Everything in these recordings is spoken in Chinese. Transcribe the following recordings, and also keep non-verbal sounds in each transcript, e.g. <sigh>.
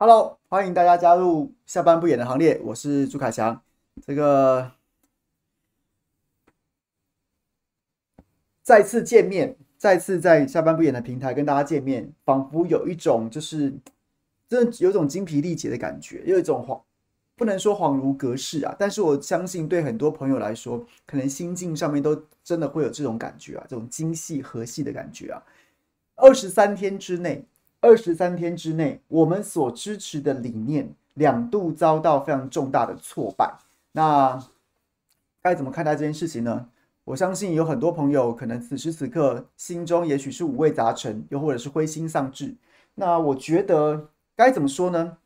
Hello，欢迎大家加入下班不演的行列，我是朱凯翔。这个再次见面，再次在下班不演的平台跟大家见面，仿佛有一种就是真的有种精疲力竭的感觉，有一种恍不能说恍如隔世啊，但是我相信对很多朋友来说，可能心境上面都真的会有这种感觉啊，这种精细和细的感觉啊。二十三天之内。二十三天之内，我们所支持的理念两度遭到非常重大的挫败。那该怎么看待这件事情呢？我相信有很多朋友可能此时此刻心中也许是五味杂陈，又或者是灰心丧志。那我觉得该怎么说呢？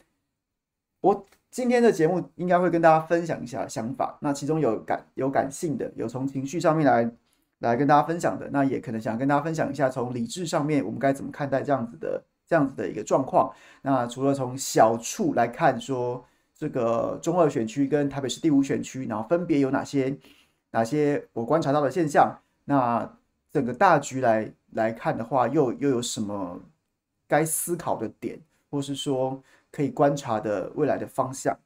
我今天的节目应该会跟大家分享一下想法。那其中有感有感性的，有从情绪上面来来跟大家分享的。那也可能想跟大家分享一下从理智上面我们该怎么看待这样子的。这样子的一个状况，那除了从小处来看，说这个中二选区跟台北市第五选区，然后分别有哪些哪些我观察到的现象，那整个大局来来看的话，又又有什么该思考的点，或是说可以观察的未来的方向？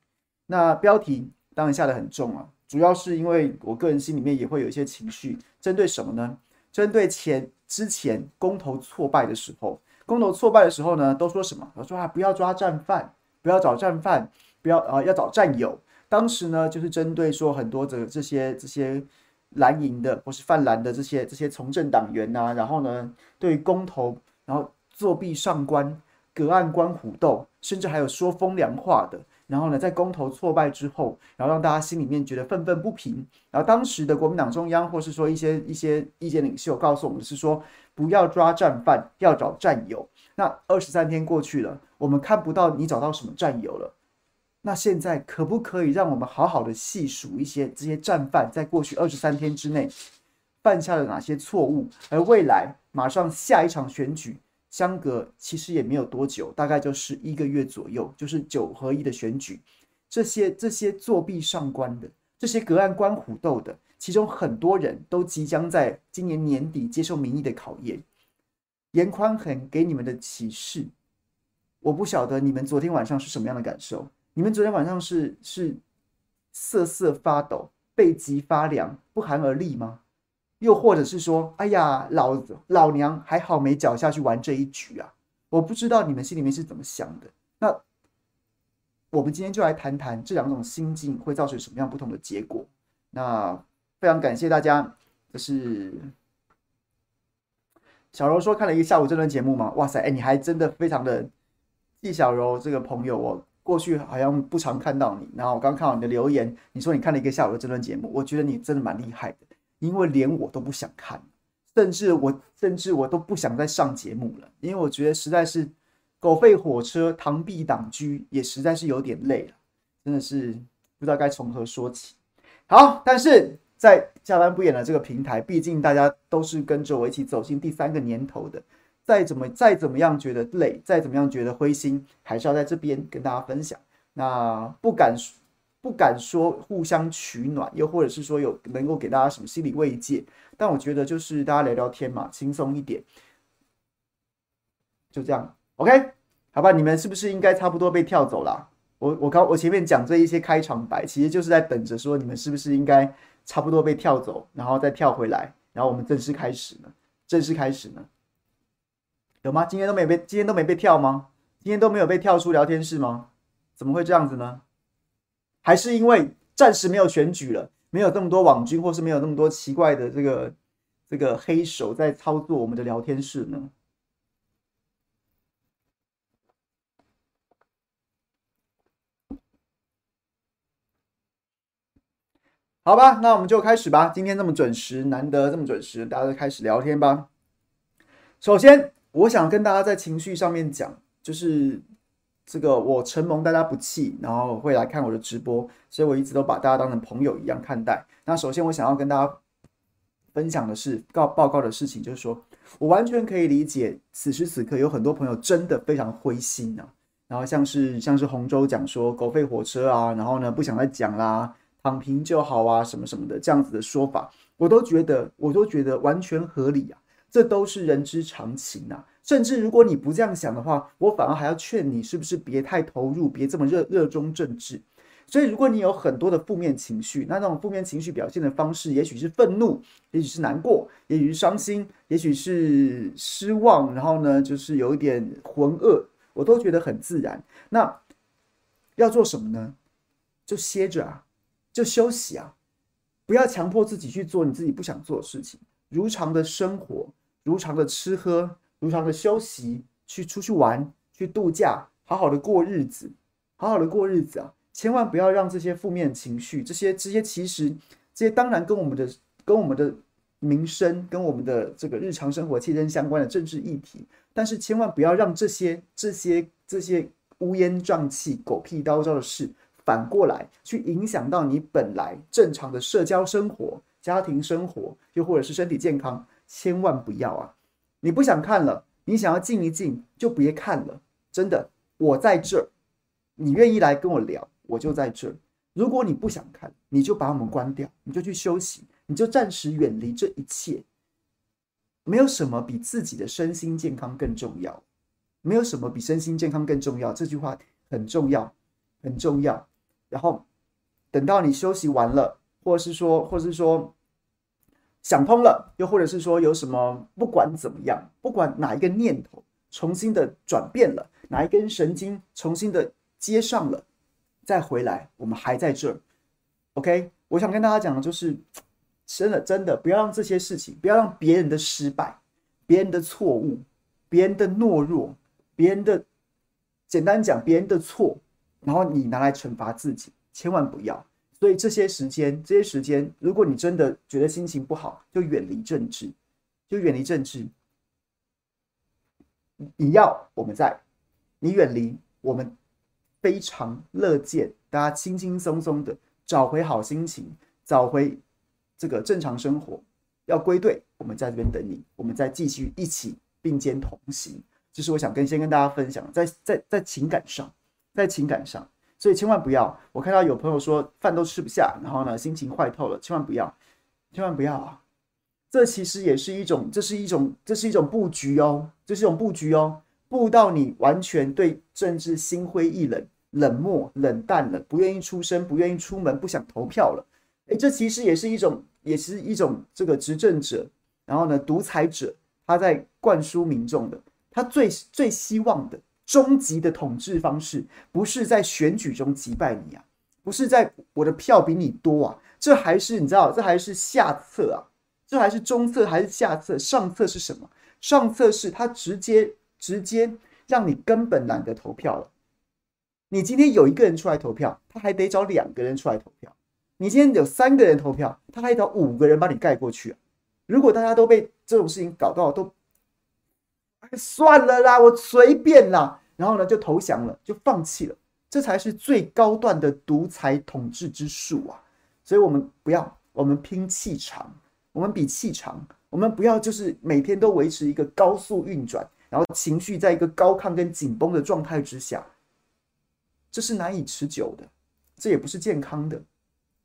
那标题当然下得很重啊，主要是因为我个人心里面也会有一些情绪，针对什么呢？针对前之前公投挫败的时候。工头挫败的时候呢，都说什么？我说啊，不要抓战犯，不要找战犯，不要啊，要找战友。当时呢，就是针对说很多的这些这些蓝营的或是泛蓝的这些这些从政党员呐、然后呢，对于公投，然后作弊上官、隔岸观虎斗，甚至还有说风凉话的。然后呢，在公投挫败之后，然后让大家心里面觉得愤愤不平。然后当时的国民党中央或是说一些一些意见领袖告诉我们是说。不要抓战犯，要找战友。那二十三天过去了，我们看不到你找到什么战友了。那现在可不可以让我们好好的细数一些这些战犯在过去二十三天之内犯下了哪些错误？而未来马上下一场选举相隔其实也没有多久，大概就是一个月左右，就是九合一的选举。这些这些作弊上官的，这些隔岸观虎斗的。其中很多人都即将在今年年底接受民意的考验。严宽恒给你们的启示，我不晓得你们昨天晚上是什么样的感受。你们昨天晚上是是瑟瑟发抖、背脊发凉、不寒而栗吗？又或者是说，哎呀，老老娘还好没脚下去玩这一局啊！我不知道你们心里面是怎么想的。那我们今天就来谈谈这两种心境会造成什么样不同的结果。那。非常感谢大家，这是小柔说看了一个下午这段节目吗？哇塞，哎，你还真的非常的季小柔这个朋友，我过去好像不常看到你，然后我刚看到你的留言，你说你看了一个下午的这段节目，我觉得你真的蛮厉害的，因为连我都不想看，甚至我甚至我都不想再上节目了，因为我觉得实在是狗吠火车、螳臂挡车，也实在是有点累了，真的是不知道该从何说起。好，但是。在下班不演的这个平台，毕竟大家都是跟着我一起走进第三个年头的。再怎么再怎么样觉得累，再怎么样觉得灰心，还是要在这边跟大家分享。那不敢不敢说互相取暖，又或者是说有能够给大家什么心理慰藉，但我觉得就是大家聊聊天嘛，轻松一点，就这样。OK，好吧，你们是不是应该差不多被跳走了？我我刚我前面讲这一些开场白，其实就是在等着说你们是不是应该。差不多被跳走，然后再跳回来，然后我们正式开始呢？正式开始呢？有吗？今天都没被，今天都没被跳吗？今天都没有被跳出聊天室吗？怎么会这样子呢？还是因为暂时没有选举了，没有这么多网军，或是没有那么多奇怪的这个这个黑手在操作我们的聊天室呢？好吧，那我们就开始吧。今天这么准时，难得这么准时，大家就开始聊天吧。首先，我想跟大家在情绪上面讲，就是这个我承蒙大家不弃，然后会来看我的直播，所以我一直都把大家当成朋友一样看待。那首先，我想要跟大家分享的是告报告的事情，就是说我完全可以理解，此时此刻有很多朋友真的非常灰心啊。然后像是像是洪州讲说狗吠火车啊，然后呢不想再讲啦。躺平就好啊，什么什么的这样子的说法，我都觉得，我都觉得完全合理啊。这都是人之常情啊。甚至如果你不这样想的话，我反而还要劝你，是不是别太投入，别这么热热衷政治。所以，如果你有很多的负面情绪，那那种负面情绪表现的方式，也许是愤怒，也许是难过，也许是伤心，也许是失望，然后呢，就是有一点浑噩，我都觉得很自然。那要做什么呢？就歇着啊，就休息啊，不要强迫自己去做你自己不想做的事情，如常的生活，如常的吃喝，如常的休息，去出去玩，去度假，好好的过日子，好好的过日子啊。千万不要让这些负面情绪，这些这些其实这些当然跟我们的跟我们的民生跟我们的这个日常生活切身相关的政治议题，但是千万不要让这些这些这些乌烟瘴气、狗屁叨叨的事反过来去影响到你本来正常的社交生活、家庭生活，又或者是身体健康，千万不要啊！你不想看了，你想要静一静，就别看了。真的，我在这儿，你愿意来跟我聊。我就在这儿。如果你不想看，你就把我们关掉，你就去休息，你就暂时远离这一切。没有什么比自己的身心健康更重要，没有什么比身心健康更重要。这句话很重要，很重要。然后等到你休息完了，或者是说，或者是说想通了，又或者是说有什么，不管怎么样，不管哪一个念头重新的转变了，哪一根神经重新的接上了。再回来，我们还在这儿，OK？我想跟大家讲的就是，真的真的不要让这些事情，不要让别人的失败、别人的错误、别人的懦弱、别人的简单讲别人的错，然后你拿来惩罚自己，千万不要。所以这些时间，这些时间，如果你真的觉得心情不好，就远离政治，就远离政治。你要我们在，你远离我们。非常乐见大家轻轻松松的找回好心情，找回这个正常生活。要归队，我们在这边等你，我们再继续一起并肩同行。这是我想跟先跟大家分享，在在在情感上，在情感上，所以千万不要。我看到有朋友说饭都吃不下，然后呢心情坏透了，千万不要，千万不要啊！这其实也是一种，这是一种，这是一种布局哦，这是一种布局哦，布到你完全对政治心灰意冷。冷漠、冷淡了，不愿意出声，不愿意出门，不想投票了。诶，这其实也是一种，也是一种这个执政者，然后呢，独裁者他在灌输民众的，他最最希望的终极的统治方式，不是在选举中击败你啊，不是在我的票比你多啊，这还是你知道，这还是下策啊，这还是中策还是下策？上策是什么？上策是他直接直接让你根本懒得投票了。你今天有一个人出来投票，他还得找两个人出来投票。你今天有三个人投票，他还得找五个人把你盖过去啊。如果大家都被这种事情搞到都，算了啦，我随便啦，然后呢就投降了，就放弃了，这才是最高段的独裁统治之术啊。所以我们不要，我们拼气场，我们比气场，我们不要就是每天都维持一个高速运转，然后情绪在一个高亢跟紧绷的状态之下。这是难以持久的，这也不是健康的，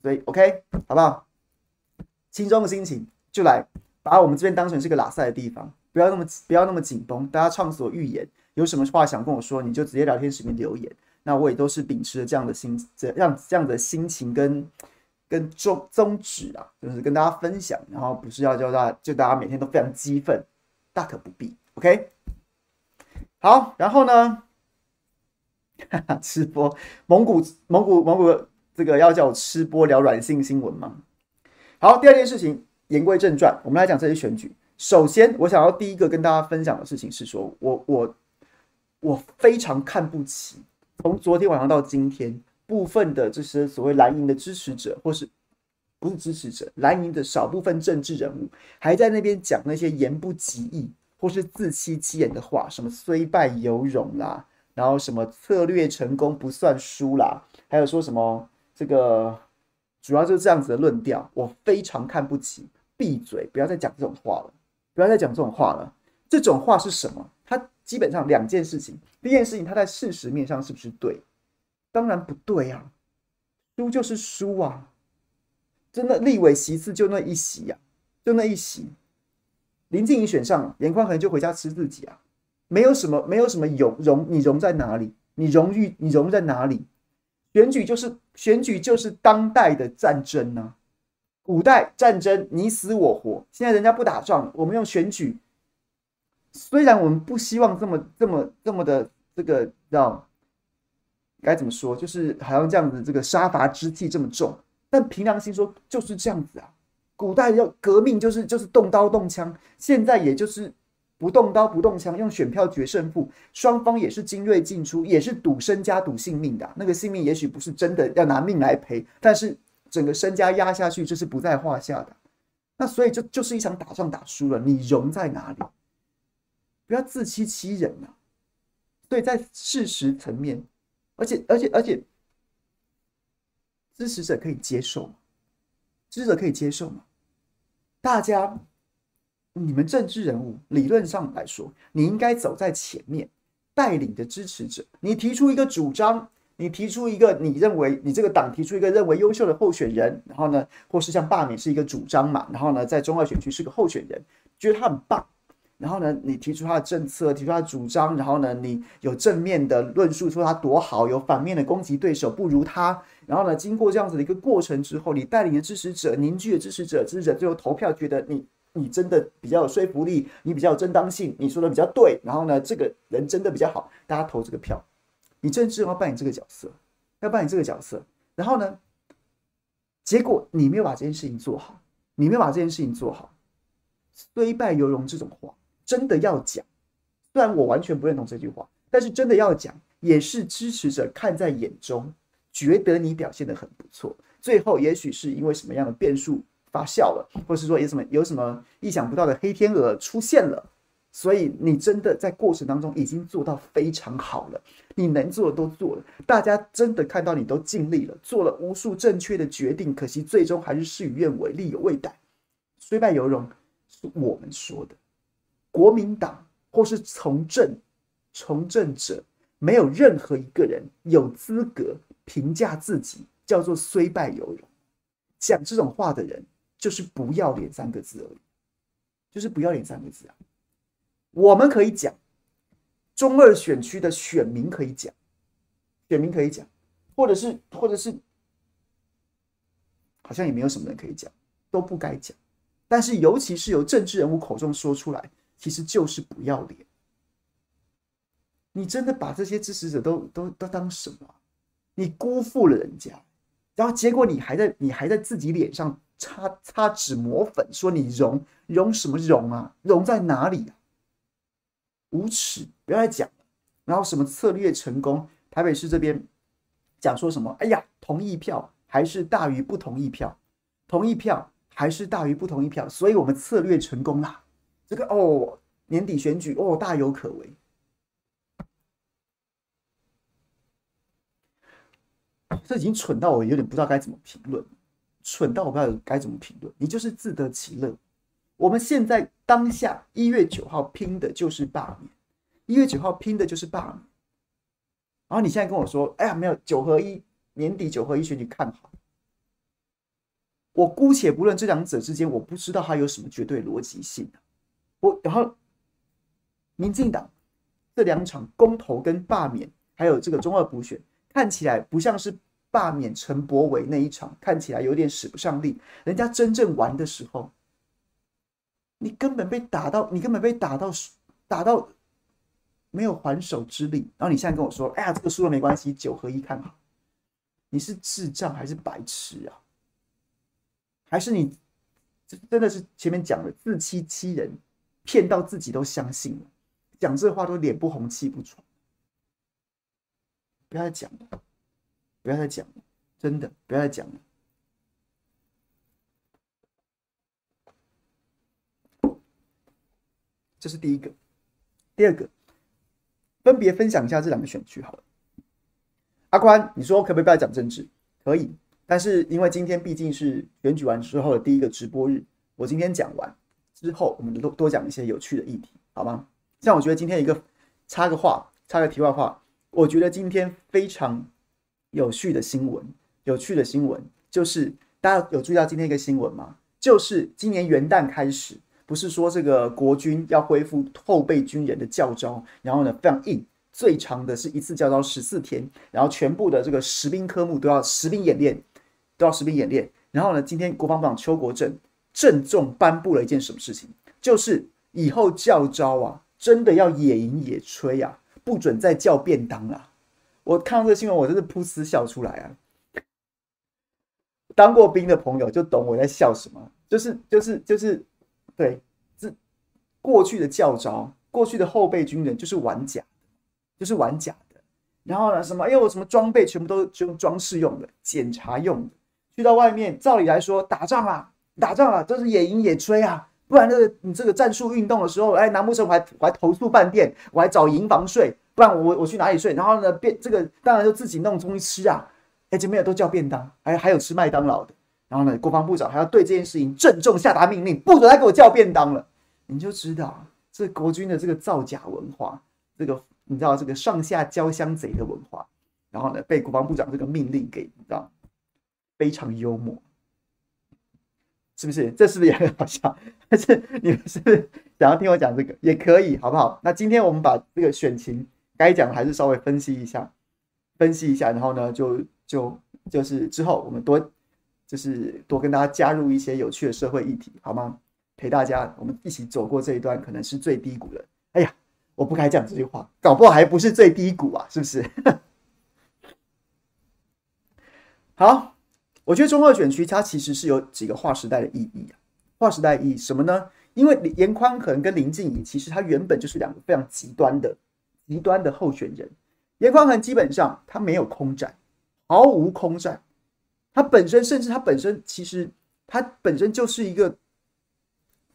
所以 OK 好不好？轻松的心情就来把我们这边当成是个拉赛的地方，不要那么不要那么紧绷，大家畅所欲言，有什么话想跟我说，你就直接聊天室里面留言。那我也都是秉持着这样的心，这样这样的心情跟跟宗宗旨啊，就是跟大家分享，然后不是要叫大家就大家每天都非常激愤，大可不必。OK，好，然后呢？哈 <laughs> 哈吃播蒙古蒙古蒙古，这个要叫我吃播聊软性新闻吗？好，第二件事情，言归正传，我们来讲这些选举。首先，我想要第一个跟大家分享的事情是说，我我我非常看不起，从昨天晚上到今天，部分的这些所谓蓝营的支持者，或是不是支持者，蓝营的少部分政治人物，还在那边讲那些言不及义或是自欺欺人的话，什么虽败犹荣啦。然后什么策略成功不算输啦，还有说什么这个主要就是这样子的论调，我非常看不起。闭嘴，不要再讲这种话了，不要再讲这种话了。这种话是什么？它基本上两件事情。第一件事情，它在事实面上是不是对？当然不对啊，输就是输啊，真的立委席次就那一席呀，就那一席。林静怡选上，颜宽恒就回家吃自己啊，没有什么，没有什么荣荣，你荣在哪里？你荣誉，你荣在哪里？选举就是选举，就是当代的战争呢、啊。古代战争你死我活，现在人家不打仗，我们用选举。虽然我们不希望这么这么这么的这个让该怎么说，就是好像这样子，这个杀伐之气这么重。但凭良心说，就是这样子啊。古代要革命，就是就是动刀动枪，现在也就是不动刀不动枪，用选票决胜负。双方也是精锐尽出，也是赌身家赌性命的。那个性命也许不是真的要拿命来赔，但是整个身家压下去，这是不在话下的。那所以就就是一场打仗打输了，你荣在哪里？不要自欺欺人呐！所以在事实层面，而且而且而且，支持者可以接受吗？支持者可以接受吗？大家，你们政治人物理论上来说，你应该走在前面，带领着支持者。你提出一个主张，你提出一个你认为你这个党提出一个认为优秀的候选人，然后呢，或是像罢免是一个主张嘛，然后呢，在中二选区是个候选人，觉得他很棒，然后呢，你提出他的政策，提出他的主张，然后呢，你有正面的论述说他多好，有反面的攻击对手不如他。然后呢，经过这样子的一个过程之后，你带领的支持者凝聚的支持者，支持者最后投票，觉得你你真的比较有说服力，你比较有正当性，你说的比较对。然后呢，这个人真的比较好，大家投这个票。你政治要扮演这个角色，要扮演这个角色。然后呢，结果你没有把这件事情做好，你没有把这件事情做好，虽败犹荣这种话真的要讲。虽然我完全不认同这句话，但是真的要讲，也是支持者看在眼中。觉得你表现的很不错，最后也许是因为什么样的变数发酵了，或是说有什么有什么意想不到的黑天鹅出现了，所以你真的在过程当中已经做到非常好了，你能做的都做了，大家真的看到你都尽力了，做了无数正确的决定，可惜最终还是事与愿违，力有未逮，虽败犹荣是我们说的，国民党或是从政从政者，没有任何一个人有资格。评价自己叫做虽败犹荣，讲这种话的人就是不要脸三个字而已，就是不要脸三个字啊。我们可以讲，中二选区的选民可以讲，选民可以讲，或者是或者是，好像也没有什么人可以讲，都不该讲。但是尤其是由政治人物口中说出来，其实就是不要脸。你真的把这些支持者都都都当什么？你辜负了人家，然后结果你还在你还在自己脸上擦擦脂抹粉，说你容容什么容啊？容在哪里啊？无耻！不要再讲了。然后什么策略成功？台北市这边讲说什么？哎呀，同意票还是大于不同意票，同意票还是大于不同意票，所以我们策略成功啦。这个哦，年底选举哦，大有可为。这已经蠢到我有点不知道该怎么评论，蠢到我不知道该怎么评论。你就是自得其乐。我们现在当下一月九号拼的就是罢免，一月九号拼的就是罢免。然后你现在跟我说：“哎呀，没有九合一，年底九合一选举看好。”我姑且不论这两者之间，我不知道它有什么绝对逻辑性。我然后，民进党这两场公投跟罢免，还有这个中二补选，看起来不像是。罢免陈柏伟那一场看起来有点使不上力，人家真正玩的时候，你根本被打到，你根本被打到打到没有还手之力。然后你现在跟我说：“哎呀，这个输了没关系，九合一看好。”你是智障还是白痴啊？还是你真的是前面讲的自欺欺人，骗到自己都相信了，讲这话都脸不红气不喘。不要再讲了。不要再讲了，真的不要再讲了。这是第一个，第二个，分别分享一下这两个选区好了。阿宽，你说可不可以不要讲政治？可以，但是因为今天毕竟是选举完之后的第一个直播日，我今天讲完之后，我们多多讲一些有趣的议题，好吗？像我觉得今天一个插个话，插个题外话，我觉得今天非常。有趣的新闻，有趣的新闻就是大家有注意到今天一个新闻吗？就是今年元旦开始，不是说这个国军要恢复后备军人的教招，然后呢非常硬，最长的是一次教招十四天，然后全部的这个实兵科目都要实兵演练，都要实兵演练。然后呢，今天国防部长邱国正郑重颁布了一件什么事情，就是以后教招啊，真的要野营野炊啊，不准再叫便当了。我看到这个新闻，我真是噗嗤笑出来啊！当过兵的朋友就懂我在笑什么，就是就是就是，对，这过去的教招，过去的后备军人就是玩假，就是玩假的。然后呢，什么？哎呦，什么装备全部都是用装饰用的，检查用的。去到外面，照理来说，打仗啊，打仗啊，都是野营野炊啊，不然这个你这个战术运动的时候，哎，难不成我还我还投宿饭店，我还找营房睡？不然我我去哪里睡？然后呢，便这个当然就自己弄东西吃啊。哎，这边也都叫便当，还还有吃麦当劳的。然后呢，国防部长还要对这件事情郑重下达命令，不准再给我叫便当了。你就知道这国军的这个造假文化，这个你知道这个上下交相贼的文化。然后呢，被国防部长这个命令给你知道非常幽默，是不是？这是不是也很好笑？但 <laughs> 是你们是不是想要听我讲这个也可以，好不好？那今天我们把这个选情该讲的还是稍微分析一下，分析一下，然后呢就。就就是之后我们多就是多跟大家加入一些有趣的社会议题，好吗？陪大家我们一起走过这一段可能是最低谷的。哎呀，我不该讲这句话，搞不好还不是最低谷啊，是不是？<laughs> 好，我觉得中二选区它其实是有几个划时代的意义啊。划时代意义什么呢？因为严宽恒跟林静怡其实他原本就是两个非常极端的极端的候选人。严宽恒基本上他没有空战。毫无空战，他本身甚至他本身其实他本身就是一个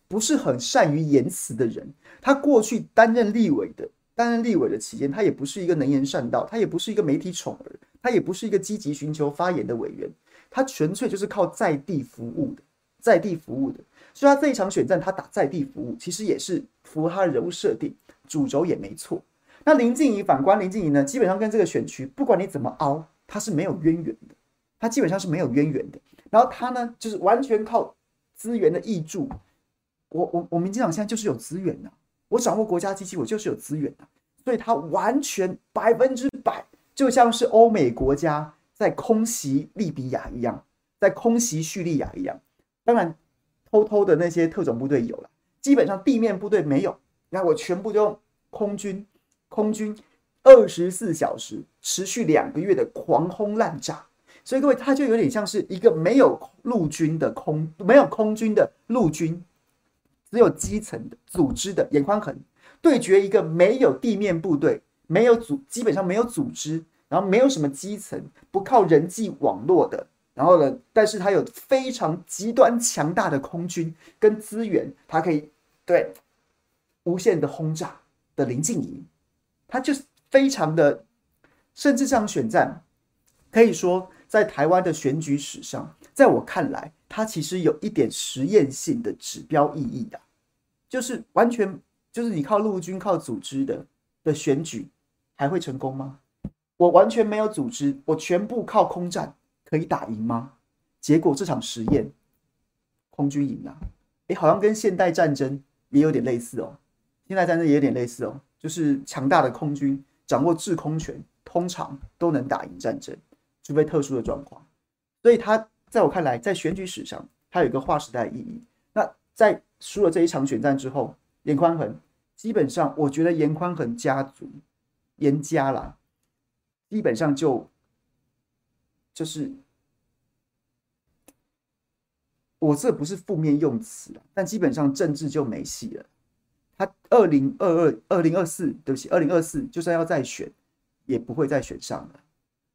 不是很善于言辞的人。他过去担任立委的，担任立委的期间，他也不是一个能言善道，他也不是一个媒体宠儿，他也不是一个积极寻求发言的委员，他纯粹就是靠在地服务的，在地服务的。所以，他这一场选战，他打在地服务，其实也是符合他的人物设定，主轴也没错。那林静仪，反观林静仪呢，基本上跟这个选区，不管你怎么凹。他是没有渊源的，他基本上是没有渊源的。然后他呢，就是完全靠资源的挹注。我我我民进党现在就是有资源的，我掌握国家机器，我就是有资源的。所以他完全百分之百，就像是欧美国家在空袭利比亚一样，在空袭叙利亚一样。当然，偷偷的那些特种部队有了，基本上地面部队没有。那我全部就用空军，空军。二十四小时持续两个月的狂轰滥炸，所以各位，他就有点像是一个没有陆军的空，没有空军的陆军，只有基层的组织的颜宽恒对决一个没有地面部队，没有组，基本上没有组织，然后没有什么基层，不靠人际网络的，然后呢，但是他有非常极端强大的空军跟资源，他可以对无限的轰炸的林静怡，他就是。非常的，甚至这场选战可以说在台湾的选举史上，在我看来，它其实有一点实验性的指标意义的，就是完全就是你靠陆军靠组织的的选举还会成功吗？我完全没有组织，我全部靠空战可以打赢吗？结果这场实验，空军赢了，诶，好像跟现代战争也有点类似哦，现代战争也有点类似哦，就是强大的空军。掌握制空权，通常都能打赢战争，除非特殊的状况。所以他在我看来，在选举史上，他有一个划时代意义。那在输了这一场选战之后，严宽恒基本上，我觉得严宽恒家族严家啦，基本上就就是我这不是负面用词，但基本上政治就没戏了。他二零二二、二零二四，对不起，二零二四就算要再选，也不会再选上了，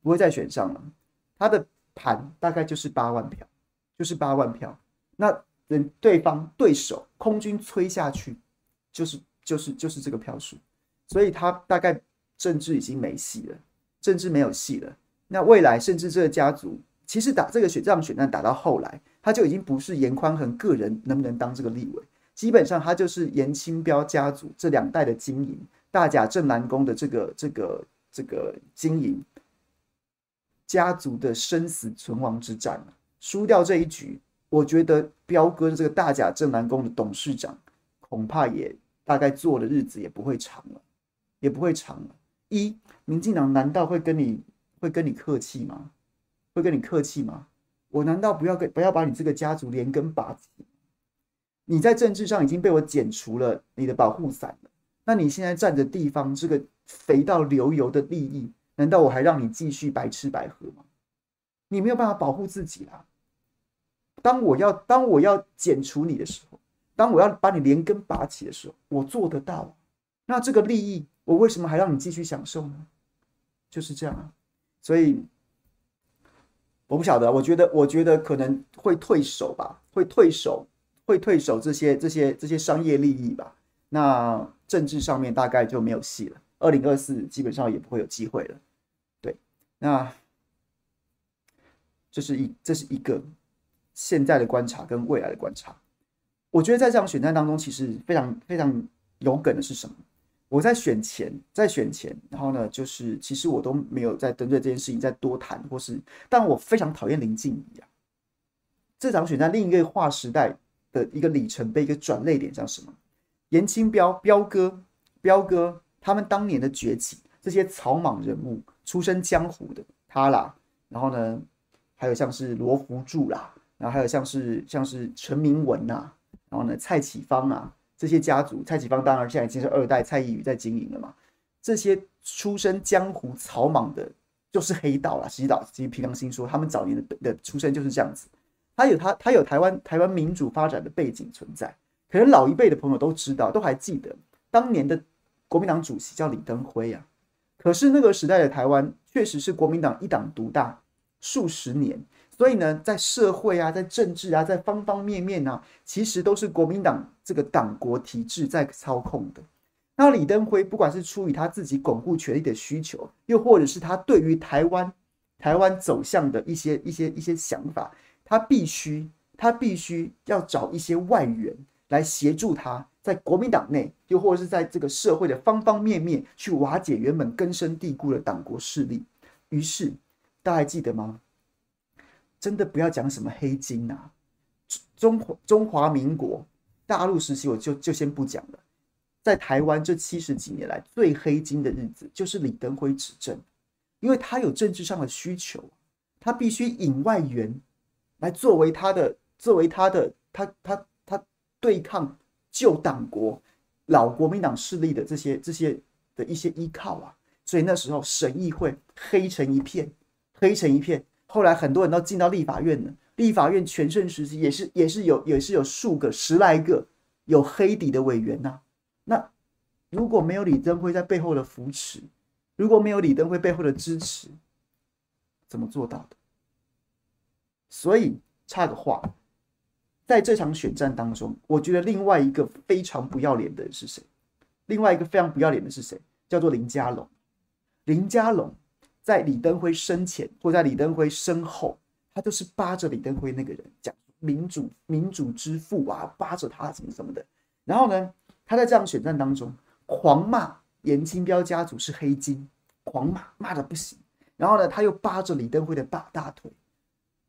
不会再选上了。他的盘大概就是八万票，就是八万票。那等对方对手空军催下去，就是就是就是这个票数，所以他大概政治已经没戏了，政治没有戏了。那未来甚至这个家族，其实打这个选这场选战打到后来，他就已经不是严宽恒个人能不能当这个立委。基本上，他就是严清标家族这两代的经营，大甲镇南宫的这个、这个、这个经营，家族的生死存亡之战。输掉这一局，我觉得彪哥的这个大甲镇南宫的董事长恐怕也大概做的日子也不会长了，也不会长了。一，民进党难道会跟你会跟你客气吗？会跟你客气吗？我难道不要跟不要把你这个家族连根拔起？你在政治上已经被我剪除了你的保护伞了，那你现在占的地方这个肥到流油的利益，难道我还让你继续白吃白喝吗？你没有办法保护自己啦。当我要当我要剪除你的时候，当我要把你连根拔起的时候，我做得到。那这个利益，我为什么还让你继续享受呢？就是这样啊。所以。我不晓得，我觉得，我觉得可能会退守吧，会退守，会退守这些这些这些商业利益吧。那政治上面大概就没有戏了，二零二四基本上也不会有机会了。对，那这是一这是一个现在的观察跟未来的观察。我觉得在这场选战当中，其实非常非常有梗的是什么？我在选前，在选前，然后呢，就是其实我都没有在针对这件事情再多谈，或是，但我非常讨厌林静仪啊。这场选战另一个划时代的一个里程碑，一个转捩点，叫什么？颜清标、标哥、标哥，他们当年的崛起，这些草莽人物，出身江湖的他啦，然后呢，还有像是罗福柱啦，然后还有像是像是陈明文呐，然后呢，蔡启芳啊。这些家族，蔡启芳当然现在已经是二代蔡依宇在经营了嘛。这些出身江湖草莽的，就是黑道啦。洗澡，其实平良心说，他们早年的的出身就是这样子。他有他，他有台湾台湾民主发展的背景存在。可能老一辈的朋友都知道，都还记得当年的国民党主席叫李登辉啊。可是那个时代的台湾，确实是国民党一党独大数十年。所以呢，在社会啊，在政治啊，在方方面面啊，其实都是国民党这个党国体制在操控的。那李登辉不管是出于他自己巩固权力的需求，又或者是他对于台湾台湾走向的一些一些一些想法，他必须他必须要找一些外援来协助他，在国民党内，又或者是在这个社会的方方面面去瓦解原本根深蒂固的党国势力。于是，大家还记得吗？真的不要讲什么黑金呐、啊，中华中华民国大陆时期，我就就先不讲了。在台湾这七十几年来最黑金的日子，就是李登辉执政，因为他有政治上的需求，他必须引外援来作为他的作为他的他他他，他对抗旧党国老国民党势力的这些这些的一些依靠啊，所以那时候省议会黑成一片，黑成一片。后来很多人都进到立法院了，立法院全盛时期也是也是有也是有数个十来个有黑底的委员呐、那如果没有李登辉在背后的扶持，如果没有李登辉背后的支持，怎么做到的？所以插个话，在这场选战当中，我觉得另外一个非常不要脸的人是谁？另外一个非常不要脸的是谁？叫做林佳龙，林佳龙。在李登辉生前或在李登辉身后，他就是扒着李登辉那个人讲民主民主之父啊，扒着他什么什么的。然后呢，他在这样选战当中狂骂严清标家族是黑金，狂骂骂的不行。然后呢，他又扒着李登辉的大大腿。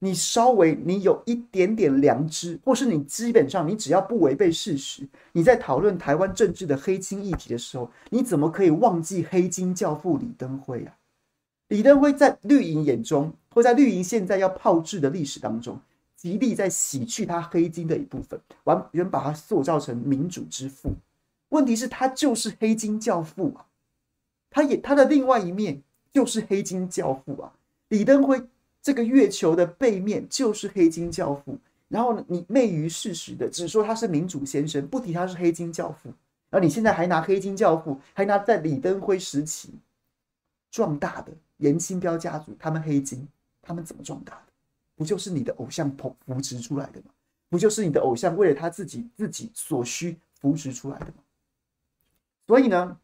你稍微你有一点点良知，或是你基本上你只要不违背事实，你在讨论台湾政治的黑金议题的时候，你怎么可以忘记黑金教父李登辉啊？李登辉在绿营眼中，或在绿营现在要炮制的历史当中，极力在洗去他黑金的一部分，完全把他塑造成民主之父。问题是，他就是黑金教父啊！他也他的另外一面就是黑金教父啊！李登辉这个月球的背面就是黑金教父，然后，你昧于事实的只说他是民主先生，不提他是黑金教父，然后你现在还拿黑金教父，还拿在李登辉时期壮大的。严清标家族，他们黑金，他们怎么壮大的？不就是你的偶像扶扶植出来的吗？不就是你的偶像为了他自己自己所需扶植出来的吗？所以呢，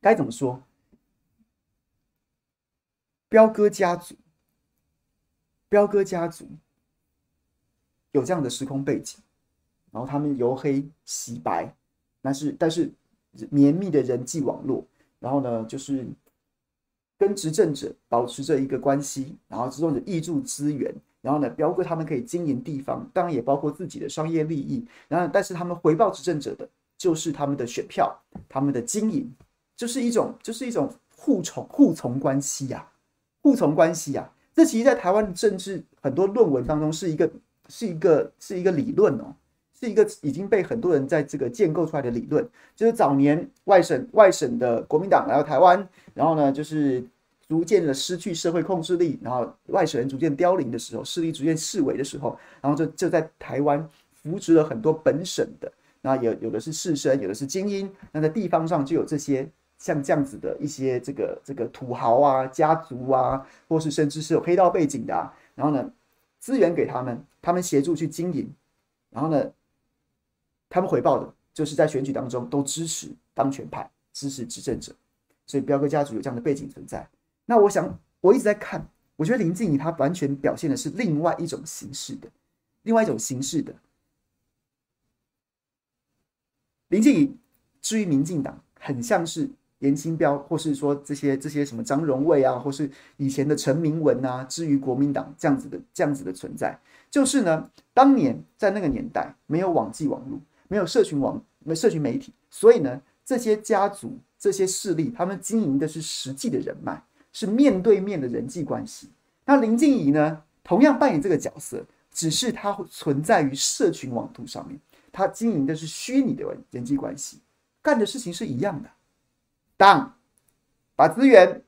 该怎么说？彪哥家族，彪哥家族有这样的时空背景，然后他们由黑洗白，但是但是绵密的人际网络，然后呢，就是。跟执政者保持着一个关系，然后执政者挹注资源，然后呢，彪哥他们可以经营地方，当然也包括自己的商业利益。然后，但是他们回报执政者的就是他们的选票，他们的经营，就是一种就是一种互从互从关系呀、互从关系呀、这其实，在台湾政治很多论文当中，是一个是一个是一个理论哦，是一个已经被很多人在这个建构出来的理论。就是早年外省外省的国民党来到台湾，然后呢，就是逐渐的失去社会控制力，然后外省人逐渐凋零的时候，势力逐渐式微的时候，然后就就在台湾扶植了很多本省的，那有有的是士绅，有的是精英，那在地方上就有这些。像这样子的一些这个这个土豪啊、家族啊，或是甚至是有黑道背景的啊，然后呢，资源给他们，他们协助去经营，然后呢，他们回报的就是在选举当中都支持当权派，支持执政者，所以彪哥家族有这样的背景存在。那我想我一直在看，我觉得林静怡她完全表现的是另外一种形式的，另外一种形式的林静怡。至于民进党，很像是。严清标，或是说这些这些什么张荣味啊，或是以前的陈明文啊，至于国民党这样子的这样子的存在，就是呢，当年在那个年代没有网际网络，没有社群网，没社群媒体，所以呢，这些家族这些势力，他们经营的是实际的人脉，是面对面的人际关系。那林静怡呢，同样扮演这个角色，只是他会存在于社群网图上面，他经营的是虚拟的人际关系，干的事情是一样的。当把资源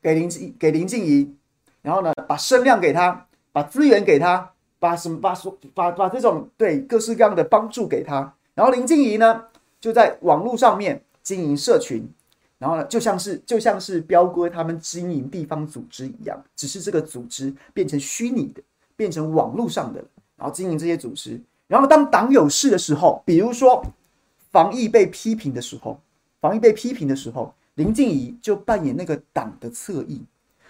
给林静给林静怡，然后呢，把声量给他，把资源给他，把什么把所把把这种对各式各样的帮助给他，然后林静怡呢就在网络上面经营社群，然后呢就像是就像是彪哥他们经营地方组织一样，只是这个组织变成虚拟的，变成网络上的，然后经营这些组织，然后当党有事的时候，比如说防疫被批评的时候。防疫被批评的时候，林静仪就扮演那个党的侧翼，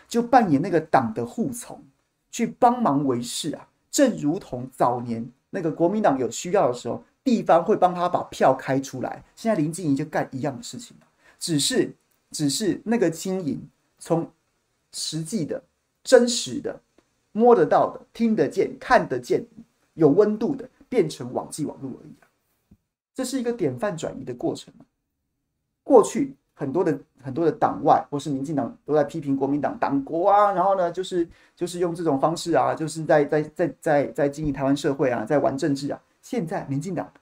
就扮演那个党的护从，去帮忙维系啊。正如同早年那个国民党有需要的时候，地方会帮他把票开出来。现在林静仪就干一样的事情，只是只是那个经营从实际的、真实的、摸得到的、听得见、看得见、有温度的，变成网际网络而已啊。这是一个典范转移的过程。过去很多的很多的党外或是民进党都在批评国民党党国啊，然后呢，就是就是用这种方式啊，就是在在在在在经营台湾社会啊，在玩政治啊。现在民进党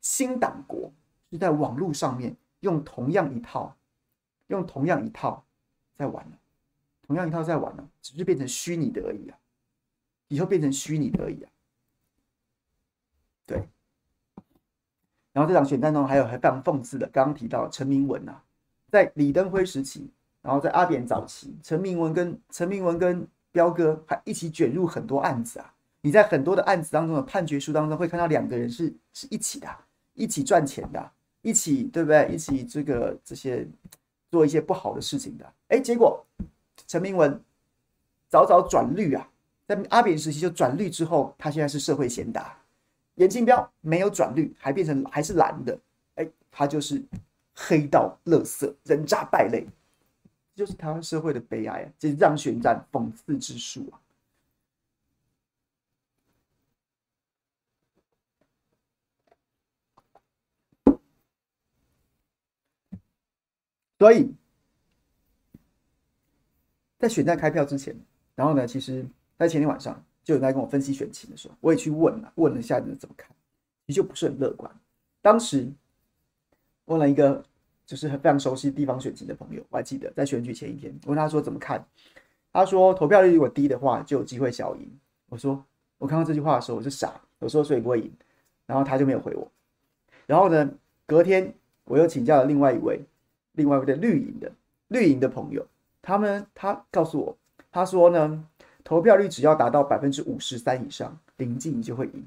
新党国是在网络上面用同样一套，用同样一套在玩了，同样一套在玩了，只是变成虚拟的而已啊，以后变成虚拟的而已啊，对。然后这场选战中还有还非常讽刺的，刚刚提到陈明文啊，在李登辉时期，然后在阿扁早期，陈明文跟陈明文跟彪哥还一起卷入很多案子啊。你在很多的案子当中的判决书当中会看到两个人是是一起的，一起赚钱的，一起对不对？一起这个这些做一些不好的事情的。哎，结果陈明文早早转绿啊，在阿扁时期就转绿之后，他现在是社会贤达。颜清标没有转绿，还变成还是蓝的，哎，他就是黑道垃圾、人渣败类，就是台湾社会的悲哀啊！这是让选战讽刺之术啊！所以，在选战开票之前，然后呢，其实，在前天晚上。就有在跟我分析选情的时候，我也去问了，问了一下你们怎么看，你就不是很乐观。当时问了一个就是非常熟悉地方选情的朋友，我还记得在选举前一天，我问他说怎么看，他说投票率如果低的话就有机会小赢。我说我看到这句话的时候我就傻，我说所以不会赢，然后他就没有回我。然后呢，隔天我又请教了另外一位另外一位的绿营的绿营的朋友，他们他告诉我，他说呢。投票率只要达到百分之五十三以上，林静仪就会赢；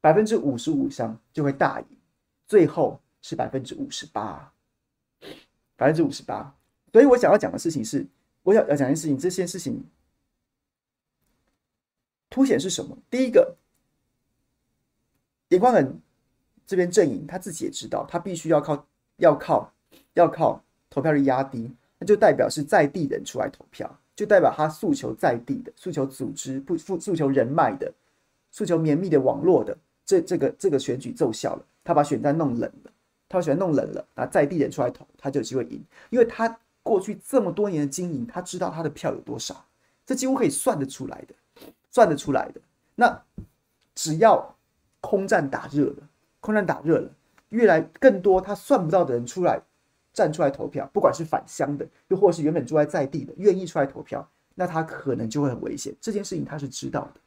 百分之五十五以上就会大赢，最后是百分之五十八，百分之五十八。所以我想要讲的事情是，我想要讲一件事情，这件事情凸显是什么？第一个，颜宽恒这边阵营他自己也知道，他必须要靠要靠要靠投票率压低，那就代表是在地人出来投票。就代表他诉求在地的，诉求组织不诉求人脉的，诉求绵密的网络的，这这个这个选举奏效了。他把选战弄冷了，他把选战弄冷了，那在地人出来投，他就有机会赢，因为他过去这么多年的经营，他知道他的票有多少，这几乎可以算得出来的，算得出来的。那只要空战打热了，空战打热了，越来更多他算不到的人出来站出来投票，不管是返乡的，又或是原本住在在地的，愿意出来投票，那他可能就会很危险。这件事情他是知道的。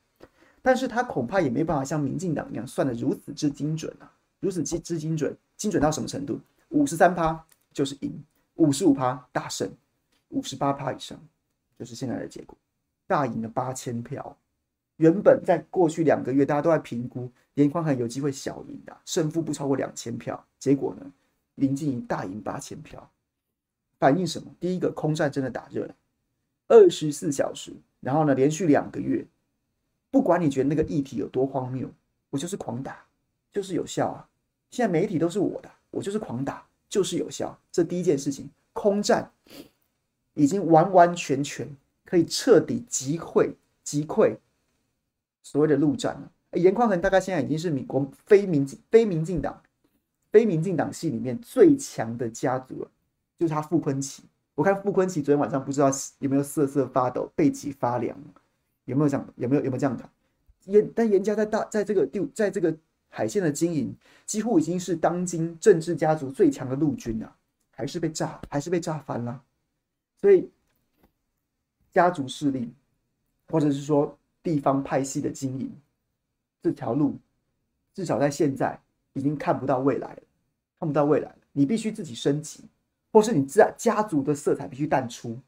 但是他恐怕也没办法像民进党一样算得如此之精准啊，如此之之精准，精准到什么程度？五十三趴就是赢，五十五趴大胜，五十八趴以上就是现在的结果，大赢了八千票。原本在过去两个月，大家都在评估连宽恒有机会小赢的，胜负不超过两千票。结果呢，林静仪大赢八千票，反映什么？第一个，空战真的打热了，二十四小时，然后呢，连续两个月。不管你觉得那个议题有多荒谬，我就是狂打，就是有效啊！现在媒体都是我的，我就是狂打，就是有效。这第一件事情，空战已经完完全全可以彻底击溃击溃所谓的陆战了。颜宽恒大概现在已经是民国非民非民进党非民进党系里面最强的家族，就是他傅崐萁。我看傅崐萁昨天晚上不知道有没有瑟瑟发抖，背脊发凉。有没有这样？有没有有没有这样的？严但严家在大在这个地在这个海线的经营，几乎已经是当今政治家族最强的陆军啊，还是被炸，还是被炸翻了。所以家族势力，或者是说地方派系的经营，这条路至少在现在已经看不到未来了，看不到未来了。你必须自己升级，或是你家家族的色彩必须淡出，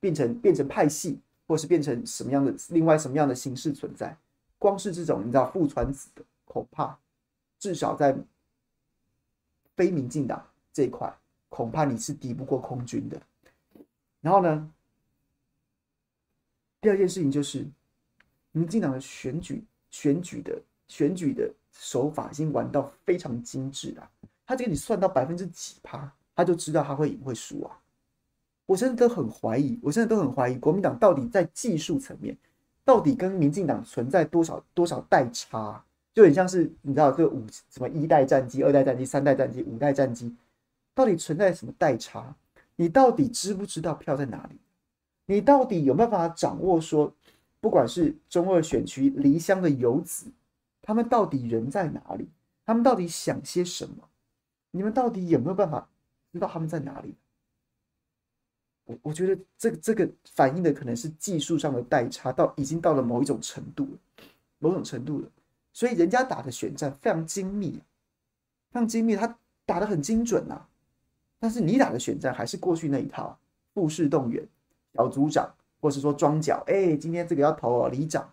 变成变成派系。或是变成什么样的另外什么样的形式存在？光是这种你知道父传子的，恐怕至少在非民进党这一块，恐怕你是敌不过空军的。然后呢，第二件事情就是民进党的选举选举的选举的手法已经玩到非常精致了，他就给你算到百分之几趴，他就知道他会赢会输啊。我真的都很怀疑，我真的都很怀疑国民党到底在技术层面，到底跟民进党存在多少多少代差，就很像是你知道这个五什么一代战机、二代战机、三代战机、五代战机，到底存在什么代差？你到底知不知道票在哪里？你到底有没有办法掌握说，不管是中二选区离乡的游子，他们到底人在哪里？他们到底想些什么？你们到底有没有办法知道他们在哪里？我我觉得这个这个反映的可能是技术上的代差，到已经到了某一种程度了，某种程度了。所以人家打的选战非常精密，非常精密，他打得很精准啊。但是你打的选战还是过去那一套，复式动员、小组长，或是说庄脚。哎，今天这个要投哦，里长，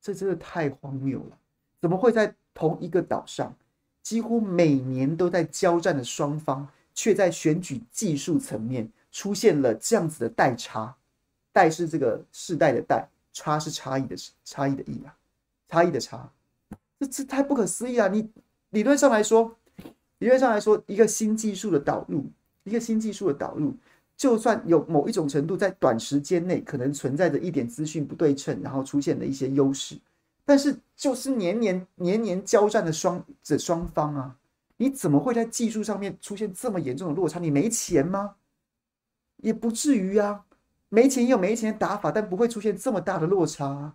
这真的太荒谬了！怎么会在同一个岛上，几乎每年都在交战的双方？却在选举技术层面出现了这样子的代差，代是这个世代的代，差是差异的差异的异啊，差异的差，这这太不可思议啊！你理论上来说，理论上来说，一个新技术的导入，一个新技术的导入，就算有某一种程度在短时间内可能存在着一点资讯不对称，然后出现了一些优势，但是就是年年年年交战的双这双方啊。你怎么会在技术上面出现这么严重的落差？你没钱吗？也不至于啊，没钱也有没钱的打法，但不会出现这么大的落差啊。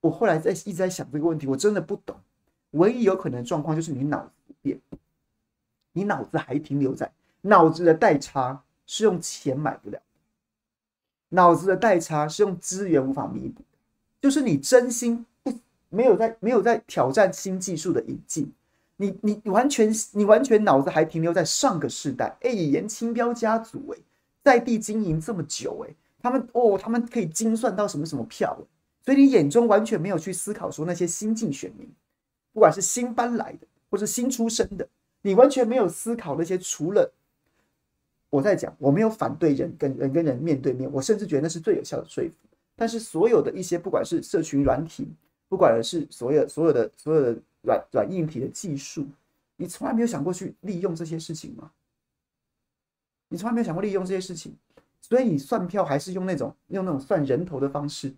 我后来在一直在想这个问题，我真的不懂。唯一有可能的状况就是你脑子不变，你脑子还停留在脑子的代差是用钱买不了，脑子的代差是用资源无法弥补，就是你真心不没有在没有在挑战新技术的引进。你你完全你完全脑子还停留在上个世代，哎，颜清标家族哎，在地经营这么久哎，他们哦，他们可以精算到什么什么票，所以你眼中完全没有去思考说那些新进选民，不管是新搬来的或是新出生的，你完全没有思考那些除了我在讲，我没有反对人跟人跟人面对面，我甚至觉得那是最有效的说服，但是所有的一些不管是社群软体，不管是所有所有的所有的。软软硬体的技术，你从来没有想过去利用这些事情吗？你从来没有想过利用这些事情，所以你算票还是用那种用那种算人头的方式，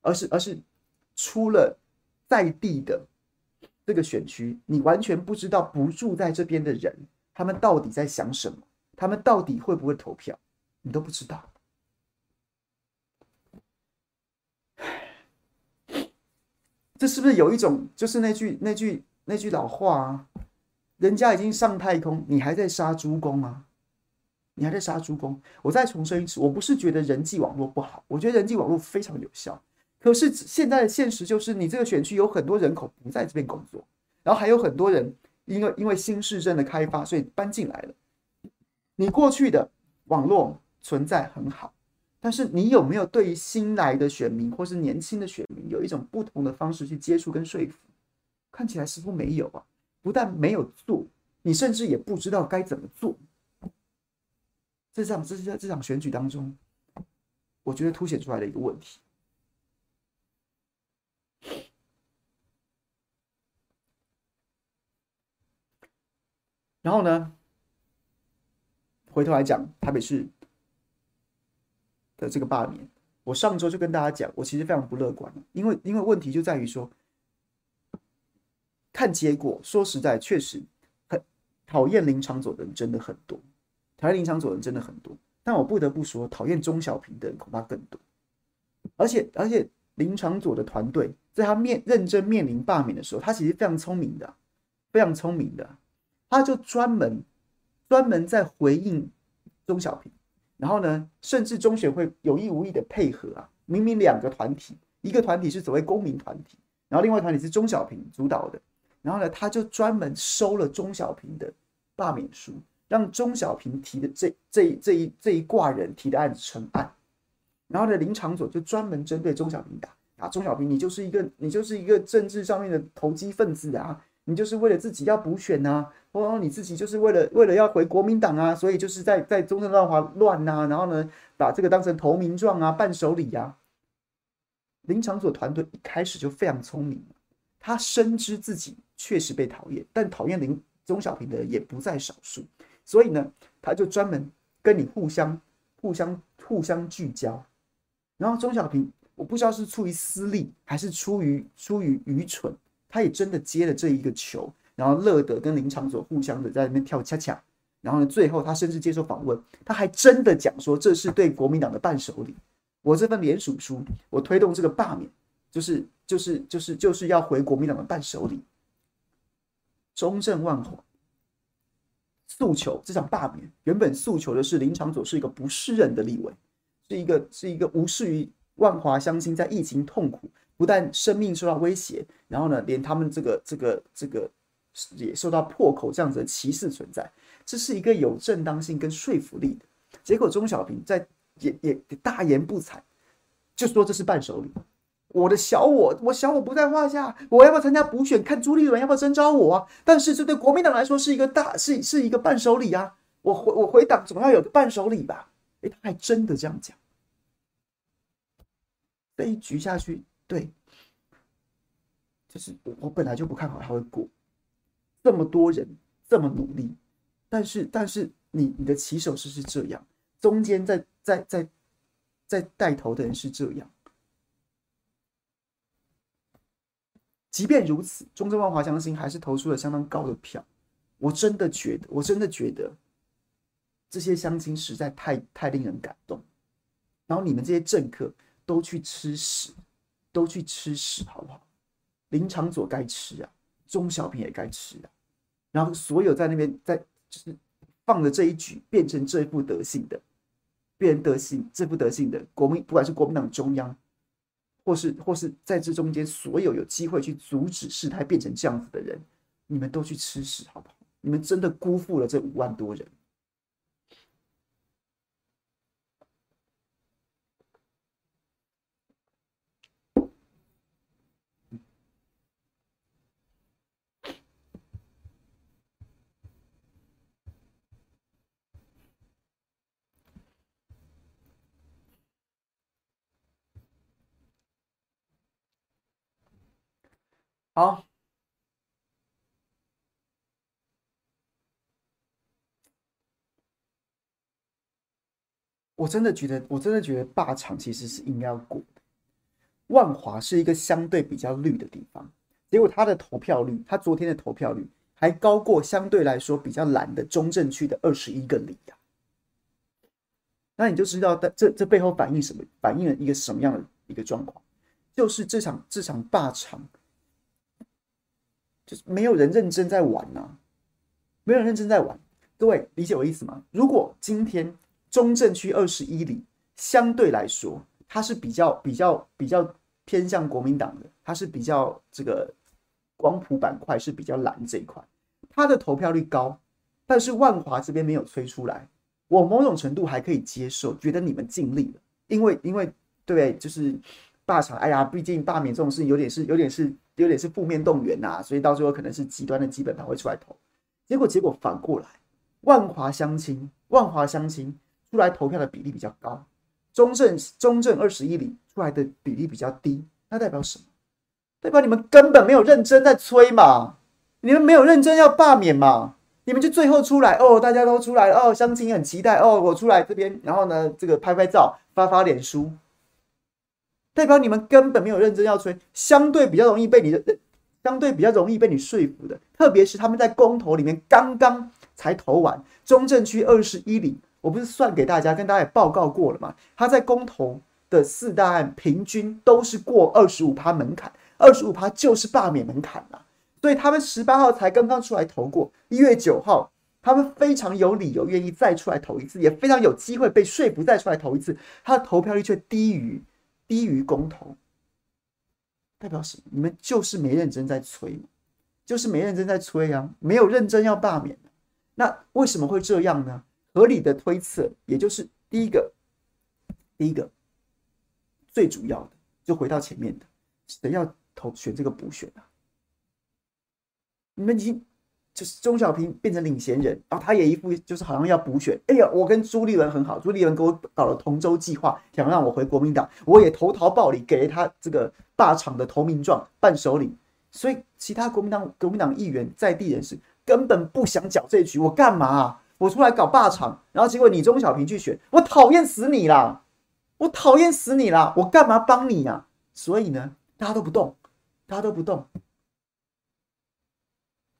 而是而是出了在地的这个选区，你完全不知道不住在这边的人，他们到底在想什么，他们到底会不会投票，你都不知道。这是不是有一种，就是那句那句那句老话啊？人家已经上太空，你还在杀猪工啊？你还在杀猪工？我再重申一次，我不是觉得人际网络不好，我觉得人际网络非常有效。可是现在的现实就是，你这个选区有很多人口不在这边工作，然后还有很多人因为因为新市镇的开发，所以搬进来了。你过去的网络存在很好，但是你有没有对于新来的选民或是年轻的选民有一种不同的方式去接触跟说服？看起来似乎没有啊。不但没有做，你甚至也不知道该怎么做。这场这是在这场选举当中，我觉得凸显出来的一个问题。然后呢，回头来讲台北市的这个罢免，我上周就跟大家讲，我其实非常不乐观，因为因为问题就在于说。看结果，说实在，确实很讨厌林昶佐的人真的很多，讨厌林昶佐的人真的很多。但我不得不说，讨厌钟小平的人恐怕更多。而且，而且林昶佐的团队在他面认真面临罢免的时候，他其实非常聪明的，非常聪明的，他就专门专门在回应钟小平，然后呢，甚至中选会有意无意的配合啊，明明两个团体，一个团体是所谓公民团体，然后另外团体是钟小平主导的。然后呢，他就专门收了钟小平的罢免书，让钟小平提的这这这一这一挂人提的案子成案。然后呢，林长佐就专门针对钟小平打啊，钟小平，你就是一个你就是一个政治上面的投机分子啊，你就是为了自己要补选呐，哦，你自己就是为了为了要回国民党啊，所以就是在在中正乱华乱呐，然后呢，把这个当成投名状啊，伴手礼呀。林昶佐团队一开始就非常聪明，他深知自己。确实被讨厌，但讨厌林钟小平的人也不在少数，所以呢，他就专门跟你互相、互相、互相聚焦。然后钟小平，我不知道是出于私利还是出于出于愚蠢，他也真的接了这一个球，然后乐得跟林场佐互相的在那边跳恰恰。然后呢，最后他甚至接受访问，他还真的讲说这是对国民党的伴手礼。我这份联署书，我推动这个罢免，就是就是就是就是要回国民党的伴手礼。中正万华诉求这场罢免，原本诉求的是林昶佐是一个不适任的立委，是一个是一个无视于万华乡亲在疫情痛苦，不但生命受到威胁，然后呢，连他们这个这个这个也受到破口这样子的歧视存在，这是一个有正当性跟说服力的。结果钟小平在也也大言不惭，就说这是伴手礼。我的小我，我小我不在话下。我要不要参加补选？看朱立伦要不要征召我啊？但是这对国民党来说是一个大，是是一个伴手礼啊。我回我回党总要有个伴手礼吧？诶，他还真的这样讲。这一局下去，对，就是我本来就不看好他会过。这么多人这么努力，但是但是你你的起手式是这样，中间在在在在带头的人是这样。即便如此，中正万华相信还是投出了相当高的票。我真的觉得，我真的觉得这些相亲实在太太令人感动。然后你们这些政客都去吃屎，都去吃屎，好不好？林昶佐该吃啊，钟小平也该吃啊。然后所有在那边在就是放着这一局变成这副德性的，变成德性这副德性的国民，不管是国民党中央。或是或是在这中间，所有有机会去阻止事态变成这样子的人，你们都去吃屎好不好？你们真的辜负了这五万多人。好，我真的觉得，我真的觉得罢场其实是应该要过的。万华是一个相对比较绿的地方，结果他的投票率，他昨天的投票率还高过相对来说比较蓝的中正区的二十一个里呀。那你就知道，这这背后反映什么？反映了一个什么样的一个状况？就是这场这场罢场，就是没有人认真在玩呐、啊，没有人认真在玩。各位理解我意思吗？如果今天中正区二十一里相对来说，它是比较比较比较偏向国民党的，它是比较这个光谱板块是比较蓝这一块，它的投票率高，但是万华这边没有吹出来。我某种程度还可以接受，觉得你们尽力了，因为因为对，就是罢场，哎呀，毕竟罢免这种事情有点是有点是有点是负面动员呐、啊，所以到最后可能是极端的基本盘会出来投，结果结果反过来，万华乡亲万华乡亲出来投票的比例比较高，中正中正二十一里出来的比例比较低，那代表什么？代表你们根本没有认真在催嘛，你们没有认真要罢免嘛。你们就最后出来哦，大家都出来了哦，乡亲很期待哦，我出来这边，然后呢，这个拍拍照，发发脸书，代表你们根本没有认真要吹，相对比较容易被你的，相对比较容易被你说服的，特别是他们在公投里面刚刚才投完，中正区二十一里，我不是算给大家，跟大家也报告过了吗？他在公投的四大案平均都是过二十五趴门槛，二十五趴就是罢免门槛了。所以他们十八号才刚刚出来投过，一月九号他们非常有理由愿意再出来投一次，也非常有机会被说服再出来投一次，他的投票率却低于低于公投，代表什么？你们就是没认真在催，就是没认真在催啊，没有认真要罢免。那为什么会这样呢？合理的推测，也就是第一个，第一个最主要的，就回到前面的，谁要投选这个补选啊？你们已经就是钟小平变成领衔人，然后他也一副就是好像要补选。哎呀，我跟朱立伦很好，朱立伦给我搞了同舟计划，想让我回国民党，我也投桃报李，给了他这个罢场的投名状、伴手礼。所以其他国民党国民党议员在地人士根本不想搅这一局。我干嘛啊？我出来搞罢场，然后结果你钟小平去选，我讨厌死你啦！我讨厌死你啦！我干嘛帮你啊？所以呢，大家都不动，大家都不动。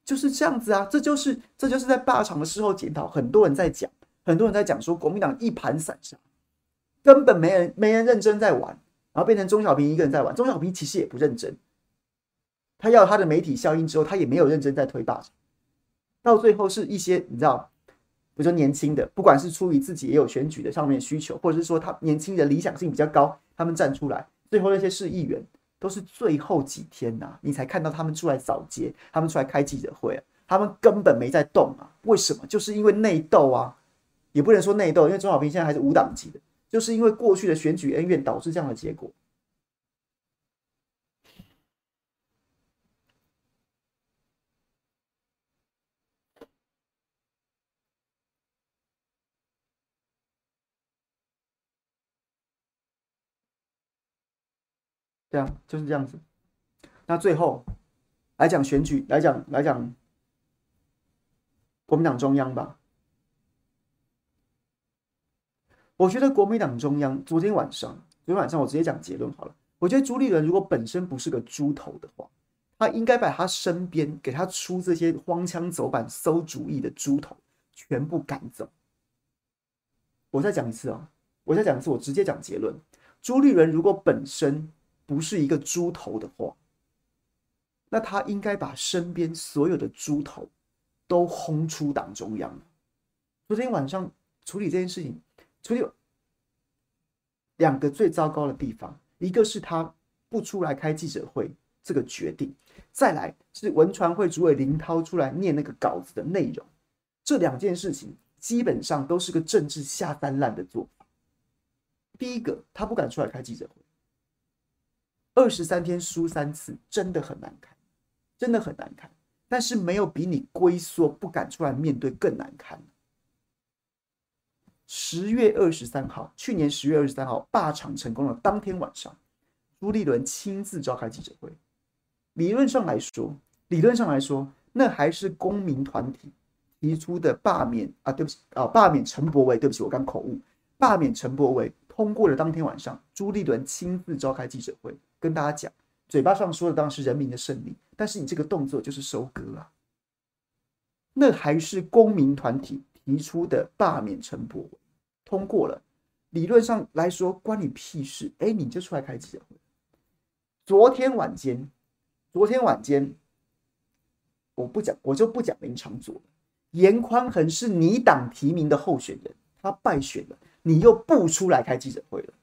就是这样子啊，这就是这就是在罢场的事后检讨，很多人在讲，很多人在讲说国民党一盘散沙，根本没人没人认真在玩，然后变成钟小平一个人在玩。钟小平其实也不认真，他要他的媒体效应之后，他也没有认真在推罢场，到最后是一些你知道，比如说年轻的，不管是出于自己也有选举的上面需求，或者是说他年轻的理想性比较高，他们站出来，最后那些市议员。都是最后几天呐、你才看到他们出来扫街，他们出来开记者会、啊，他们根本没在动啊。为什么？就是因为内斗啊，也不能说内斗，因为钟小平现在还是无党籍的，就是因为过去的选举恩怨导致这样的结果。对啊，就是这样子。那最后来讲选举，来讲来讲国民党中央吧。我觉得国民党中央昨天晚上，昨天晚上我直接讲结论好了。我觉得朱立伦如果本身不是个猪头的话，他应该把他身边给他出这些荒腔走板、馊主意的猪头全部赶走。我再讲一次啊，我再讲一次，我直接讲结论：朱立伦如果本身不是一个猪头的话，那他应该把身边所有的猪头都轰出党中央。昨天晚上处理这件事情，处理两个最糟糕的地方，一个是他不出来开记者会这个决定，再来是文传会主委林涛出来念那个稿子的内容，这两件事情基本上都是个政治下三滥的做法。第一个，他不敢出来开记者会。二十三天输三次，真的很难看，真的很难看。但是没有比你龟缩不敢出来面对更难看。十月二十三号，去年十月二十三号罢场成功了，当天晚上，朱立伦亲自召开记者会。理论上来说，理论上来说，那还是公民团体提出的罢免啊，对不起啊，罢免陈柏惟，对不起，我刚口误，罢免陈柏惟通过了。当天晚上，朱立伦亲自召开记者会。跟大家讲，嘴巴上说的当然是人民的胜利，但是你这个动作就是收割啊。那还是公民团体提出的罢免陈柏文通过了，理论上来说关你屁事，哎，你就出来开记者会。昨天晚间，昨天晚间，我不讲，我就不讲林长佐了。颜宽恒是你党提名的候选人，他败选了，你又不出来开记者会了，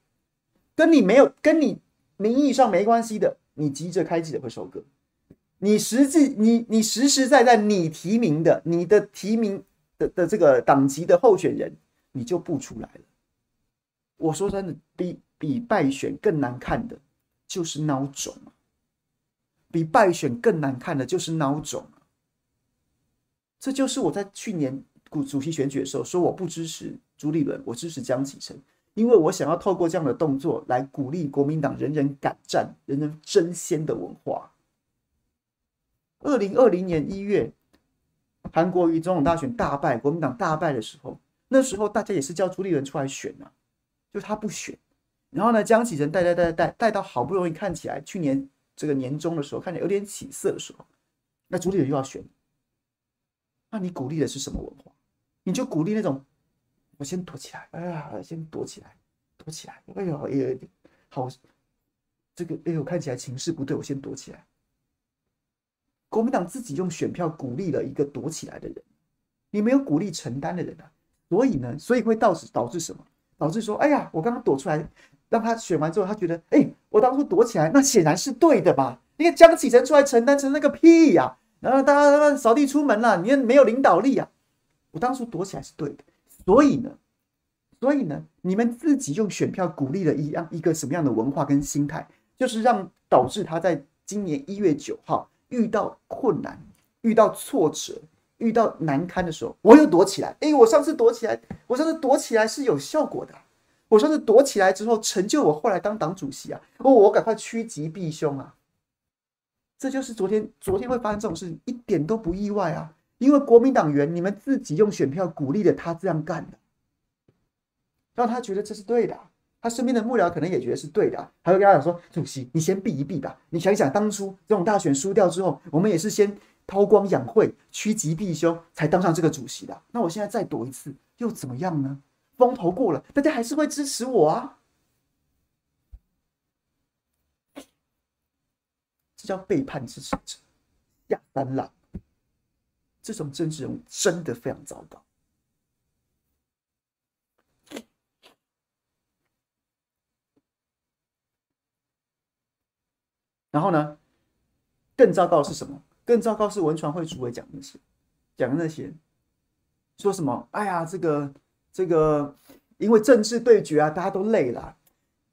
跟你没有，跟你名义上没关系的，你急着开记者会收割，你实际，你你实实在在你提名的，你的提名的的这个党籍的候选人，你就不出来了。我说真的，比比败选更难看的。就是孬种，比败选更难看的就是孬种。这就是我在去年主主席选举的时候说我不支持朱立伦，我支持江启臣，因为我想要透过这样的动作来鼓励国民党人人敢战、人人争先的文化。二零二零年一月，韩国瑜总统大选大败，国民党大败的时候，那时候大家也是叫朱立伦出来选啊，就他不选。然后呢，江启臣带带带带带到好不容易看起来去年这个年终的时候，看起来有点起色的时候，那朱立伦又要选，那你鼓励的是什么文化？你就鼓励那种我先躲起来，哎呀，先躲起来，躲起来，哎呦，哎呦，好，这个哎呦看起来情势不对，我先躲起来。国民党自己用选票鼓励了一个躲起来的人，你没有鼓励承担的人啊，所以呢，所以会导致导致什么？导致说，哎呀，我刚刚躲出来。让他选完之后，他觉得，哎、我当初躲起来，那显然是对的嘛。你看江启臣出来承担成那个屁呀、然后大家扫地出门了，你也没有领导力啊。我当初躲起来是对的，所以呢，所以呢，你们自己用选票鼓励了一样一个什么样的文化跟心态，就是让导致他在今年一月九号遇到困难、遇到挫折、遇到难堪的时候，我又躲起来。哎、我上次躲起来，我上次躲起来是有效果的。我上次躲起来之后成就我后来当党主席啊！哦，我赶快趋吉避凶啊！这就是昨天昨天会发生这种事情，一点都不意外啊！因为国民党员你们自己用选票鼓励了他这样干的，让他觉得这是对的。他身边的幕僚可能也觉得是对的，他会跟他讲说：“主席，你先避一避吧。你想一想，当初这种大选输掉之后，我们也是先韬光养晦、趋吉避凶才当上这个主席的。那我现在再躲一次，又怎么样呢？”风头过了，大家还是会支持我啊！这叫背叛支持者，下三滥。这种政治人物真的非常糟糕。然后呢，更糟糕的是什么？更糟糕是文传会主委讲那些，讲那些，说什么？哎呀，这个。这个因为政治对决啊，大家都累了，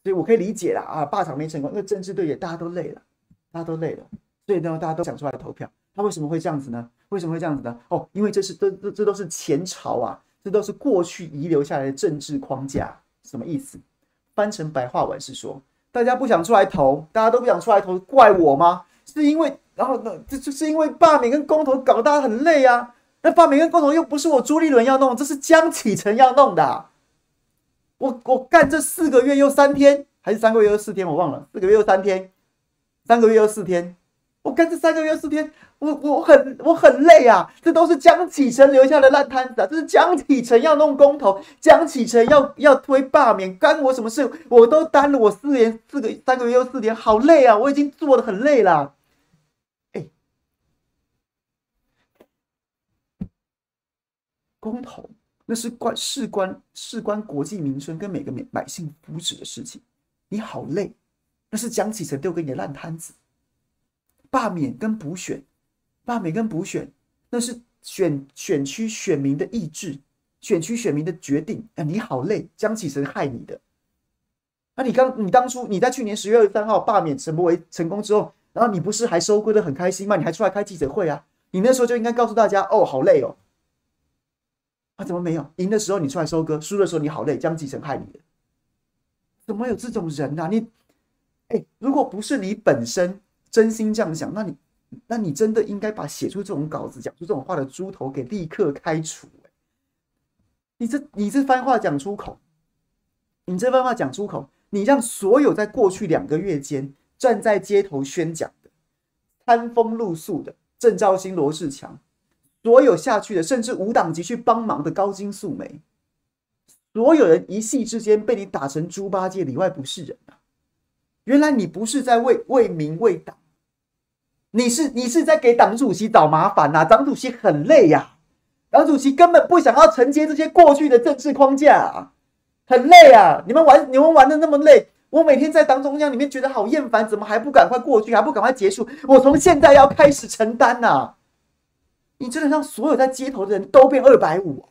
所以我可以理解了啊，罢场没成功，因为政治对决大家都累了，大家都累了，所以呢，大家都想出来投票。他为什么会这样子呢？为什么会这样子呢？哦，因为这是这这这都是前朝啊，这都是过去遗留下来的政治框架。什么意思？翻成白话文是说，大家不想出来投，大家都不想出来投，怪我吗？是因为然后呢，这就是因为罢免跟公投搞得大家很累啊。那罢免跟公投又不是我朱立伦要弄，这是江启臣要弄的。我我干这四个月又三天，还是三个月又四天，我忘了，四个月又三天，三个月又四天。我干这三个月四天，我我很我很累啊。这都是江启臣留下的烂摊子啊。这是江启臣要弄公投，江启臣要要推罢免，干我什么事？我都担了我四年四个三个月又四天，好累啊！我已经做的很累了。公投那是关事关事关国计民生跟每个民百姓福祉的事情，你好累，那是江启臣丢给你的烂摊子。罢免跟补选，罢免跟补选，那是选选区选民的意志，选区选民的决定。啊，你好累，江启臣害你的。那你刚你当初你在去年十月二十三号罢免陈柏惟成功之后，然后你不是还收割的很开心吗？你还出来开记者会啊？你那时候就应该告诉大家，哦，好累哦。啊、怎么没有赢的时候你出来收割，输的时候你好累，江启臣害你的，怎么有这种人呢、啊？你，哎，如果不是你本身真心这样想，那你，那你真的应该把写出这种稿子、讲出这种话的猪头给立刻开除。你这你这番话讲出口，你这番话讲出口，你让所有在过去两个月间站在街头宣讲的，餐风露宿的郑肇兴、罗志强，所有下去的，甚至无党籍去帮忙的高金素梅，所有人一夕之间被你打成猪八戒，里外不是人啊！原来你不是在为为民为党，你是你是在给党主席找麻烦呐！党主席很累呀、党主席根本不想要承接这些过去的政治框架、啊，很累啊！你们玩你们玩的那么累。我每天在党中央里面觉得好厌烦，怎么还不赶快过去，还不赶快结束？我从现在要开始承担呐、啊！你真的让所有在街头的人都变二百五？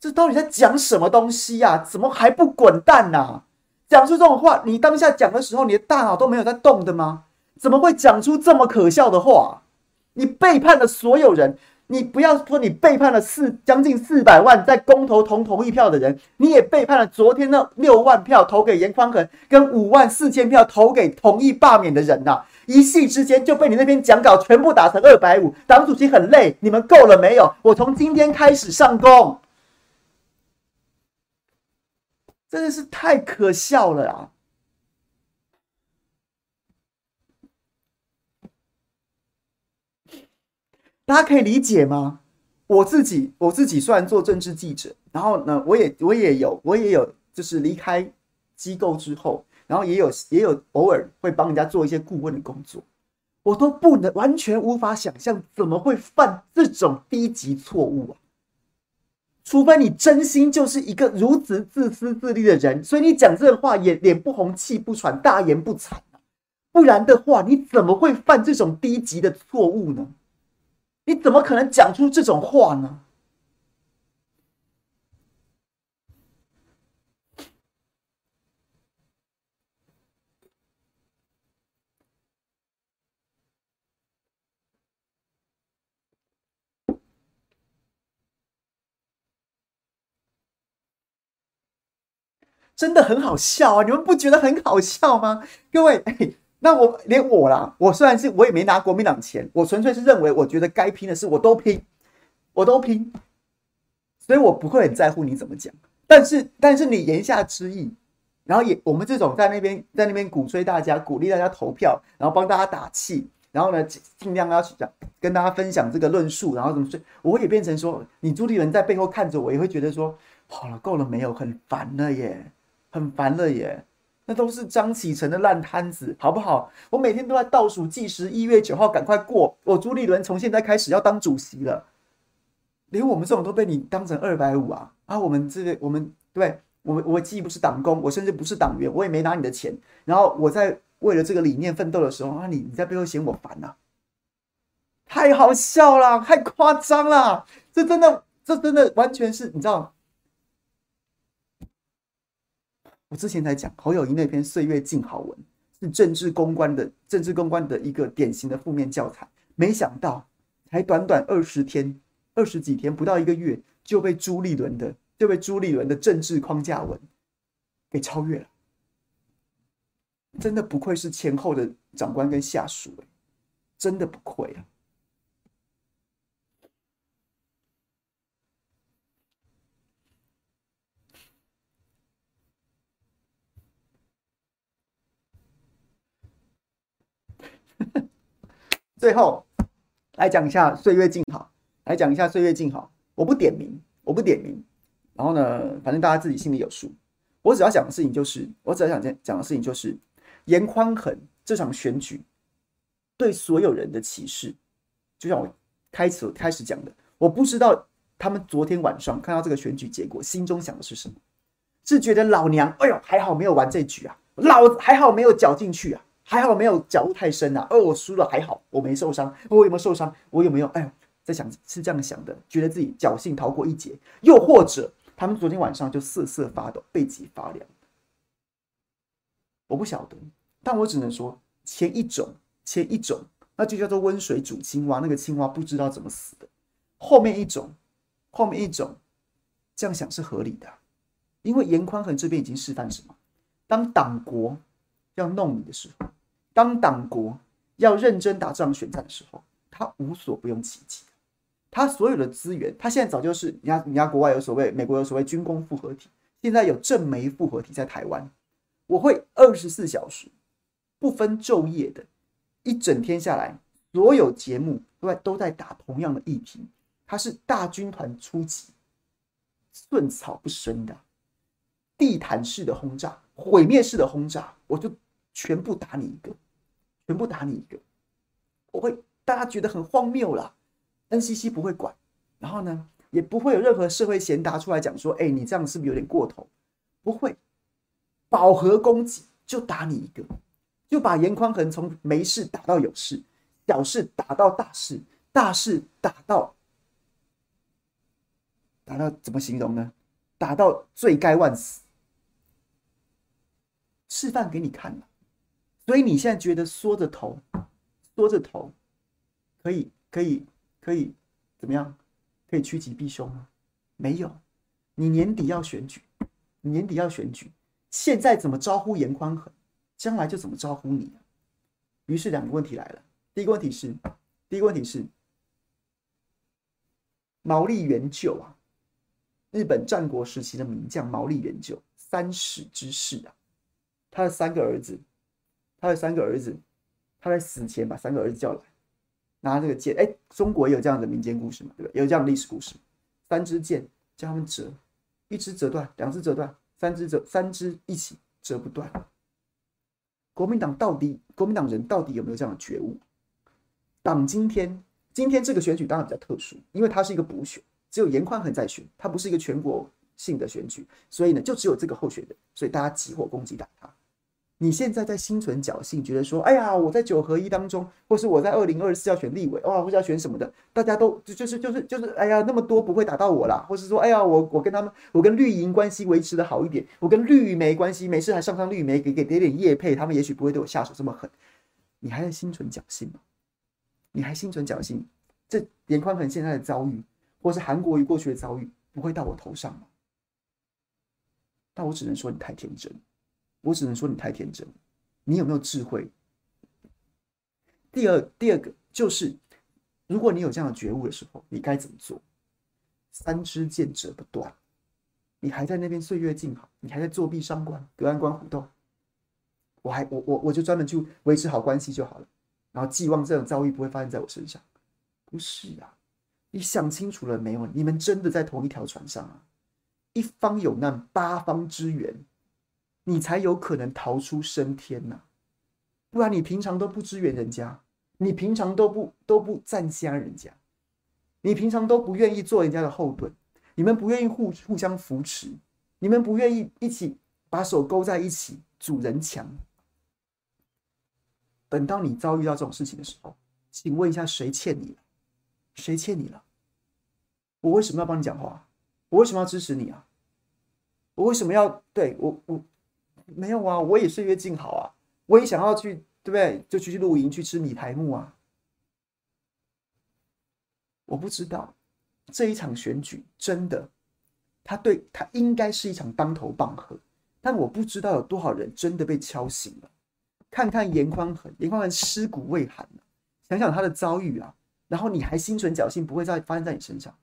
这到底在讲什么东西呀、怎么还不滚蛋呐、讲出这种话，你当下讲的时候，你的大脑都没有在动的吗？怎么会讲出这么可笑的话？你背叛了所有人。你不要说你背叛了四将近四百万在公投同同意票的人，你也背叛了昨天那六万票投给严宽恒跟五万四千票投给同意罢免的人呐、啊！一夕之间就被你那篇讲稿全部打成二百五，党主席很累，你们够了没有？我从今天开始上工，真的是太可笑了啊！大家可以理解吗？我自己，我自己虽然做政治记者，然后呢，我也我也有我也有，就是离开机构之后，然后也有也有偶尔会帮人家做一些顾问的工作，我都不能完全无法想象怎么会犯这种低级错误啊！除非你真心就是一个如此自私自利的人，所以你讲这话也脸不红气不喘，大言不惭，不然的话，你怎么会犯这种低级的错误呢？你怎么可能讲出这种话呢？真的很好笑啊！你们不觉得很好笑吗？各位，哎。<laughs> 那我连我啦，我虽然是我也没拿国民党钱，我纯粹是认为我觉得该拼的事我都拼，我都拼，所以我不会很在乎你怎么讲。但是但是你言下之意，然后也我们这种在那边在那边鼓吹大家，鼓励大家投票，然后帮大家打气，然后呢尽量要去讲跟大家分享这个论述，然后怎么说，我也变成说你朱立伦在背后看着我，也会觉得说好了够了没有，很烦了耶，很烦了耶。那都是张启臣的烂摊子，好不好？我每天都在倒数计时，一月九号赶快过。我朱立伦从现在开始要当主席了，连我们这种都被你当成二百五啊！啊，我们这个我们对，我们我既不是党工，我甚至不是党员，我也没拿你的钱。然后我在为了这个理念奋斗的时候，啊，你你在背后嫌我烦呐、啊？太好笑了，太夸张了！这真的，这真的完全是你知道。我之前才讲侯友宜那篇《岁月静好文》是政治公关的政治公关的一个典型的负面教材，没想到才短短二十天、二十几天，不到一个月就被朱立伦的就被朱立伦的政治框架文给超越了，真的不愧是前后的长官跟下属，真的不愧啊！<laughs> 最后来讲一下岁月静好，来讲一下岁月静好。我不点名，我不点名。然后呢，反正大家自己心里有数。我只要讲的事情就是，我只要想讲讲的事情就是，严宽恒这场选举对所有人的歧视。就像我开始开始讲的，我不知道他们昨天晚上看到这个选举结果，心中想的是什么？是觉得老娘，哎呦，还好没有玩这局啊，老还好没有搅进去啊。还好没有脚入太深啊！哦，我输了还好，我没受伤。我有没有受伤？我有没有？哎，在想是这样想的，觉得自己侥幸逃过一劫。又或者他们昨天晚上就瑟瑟发抖，背脊发凉。我不晓得，但我只能说前一种，前一种那就叫做温水煮青蛙，那个青蛙不知道怎么死的。后面一种，后面一种，这样想是合理的，因为严宽恒这边已经示范什么？当党国要弄你的时候。当党国要认真打这场选战的时候，他无所不用其极，他所有的资源，他现在早就是，你看，人家国外有所谓，美国有所谓军工复合体，现在有正媒复合体在台湾，我会二十四小时不分昼夜的，一整天下来，所有节目都在都在打同样的议题，它是大军团出击，寸草不生的，地毯式的轰炸，毁灭式的轰炸，我就全部打你一个，全部打你一个，我会大家觉得很荒谬啦，NCC 不会管，然后呢，也不会有任何社会贤达出来讲说，哎，你这样是不是有点过头？不会，饱和攻击就打你一个，就把严宽恒从没事打到有事，小事打到大事，大事打到打到怎么形容呢？打到罪该万死，示范给你看了。所以你现在觉得缩着头，缩着头，可以可以可以怎么样？可以趋吉避凶吗？没有，你年底要选举。年底要选举，现在怎么招呼严宽恒，将来就怎么招呼你。于是两个问题来了，第一个问题是，第一个问题是，毛利元就啊，日本战国时期的名将毛利元就，三使之士啊，他的三个儿子，他的三个儿子，他在死前把三个儿子叫来，拿这个剑，哎，中国也有这样的民间故事嘛，对不对？有这样的历史故事，三支箭叫他们折。一支折断，两支折断，三支折，三支一起折不断。国民党到底，国民党人到底有没有这样的觉悟？党今天，今天这个选举当然比较特殊，因为它是一个补选，只有严宽恒在选，它不是一个全国性的选举，所以呢，就只有这个候选人，所以大家集火攻击打他。你现在在心存侥幸，觉得说，哎呀，我在九合一当中，或是我在二零二四要选立委，哇，或是要选什么的，大家都就就是就是就是，哎呀，那么多不会打到我啦，或是说，哎呀，我我跟他们，我跟绿营关系维持的好一点，我跟绿媒关系没事还上上绿媒给给点点叶配，他们也许不会对我下手这么狠。你还在心存侥幸吗？你还心存侥幸？这颜宽恒现在的遭遇，或是韩国瑜过去的遭遇，不会到我头上吗？但我只能说你太天真。我只能说你太天真，你有没有智慧？第二，第二个就是，如果你有这样的觉悟的时候，你该怎么做？三支箭折不断，你还在那边岁月静好，你还在作壁上观，隔岸观虎斗，我还我我我就专门去维持好关系就好了，然后寄望这种遭遇不会发生在我身上。不是啊，你想清楚了没有？你们真的在同一条船上啊！一方有难，八方支援。你才有可能逃出升天呐、不然你平常都不支援人家，你平常都不都不赞加人家，你平常都不愿意做人家的后盾，你们不愿意互互相扶持，你们不愿意一起把手勾在一起阻人墙。等到你遭遇到这种事情的时候，请问一下，谁欠你了？谁欠你了？我为什么要帮你讲话？我为什么要支持你啊？我为什么要对我我？没有啊，我也岁月静好啊，我也想要去，对不对？就去去露营，去吃米苔目啊。我不知道这一场选举真的，他对他应该是一场当头棒喝，但我不知道有多少人真的被敲醒了。看看严宽恒，严宽恒尸骨未寒，想想他的遭遇啊，然后你还心存侥幸，不会再发生在你身上。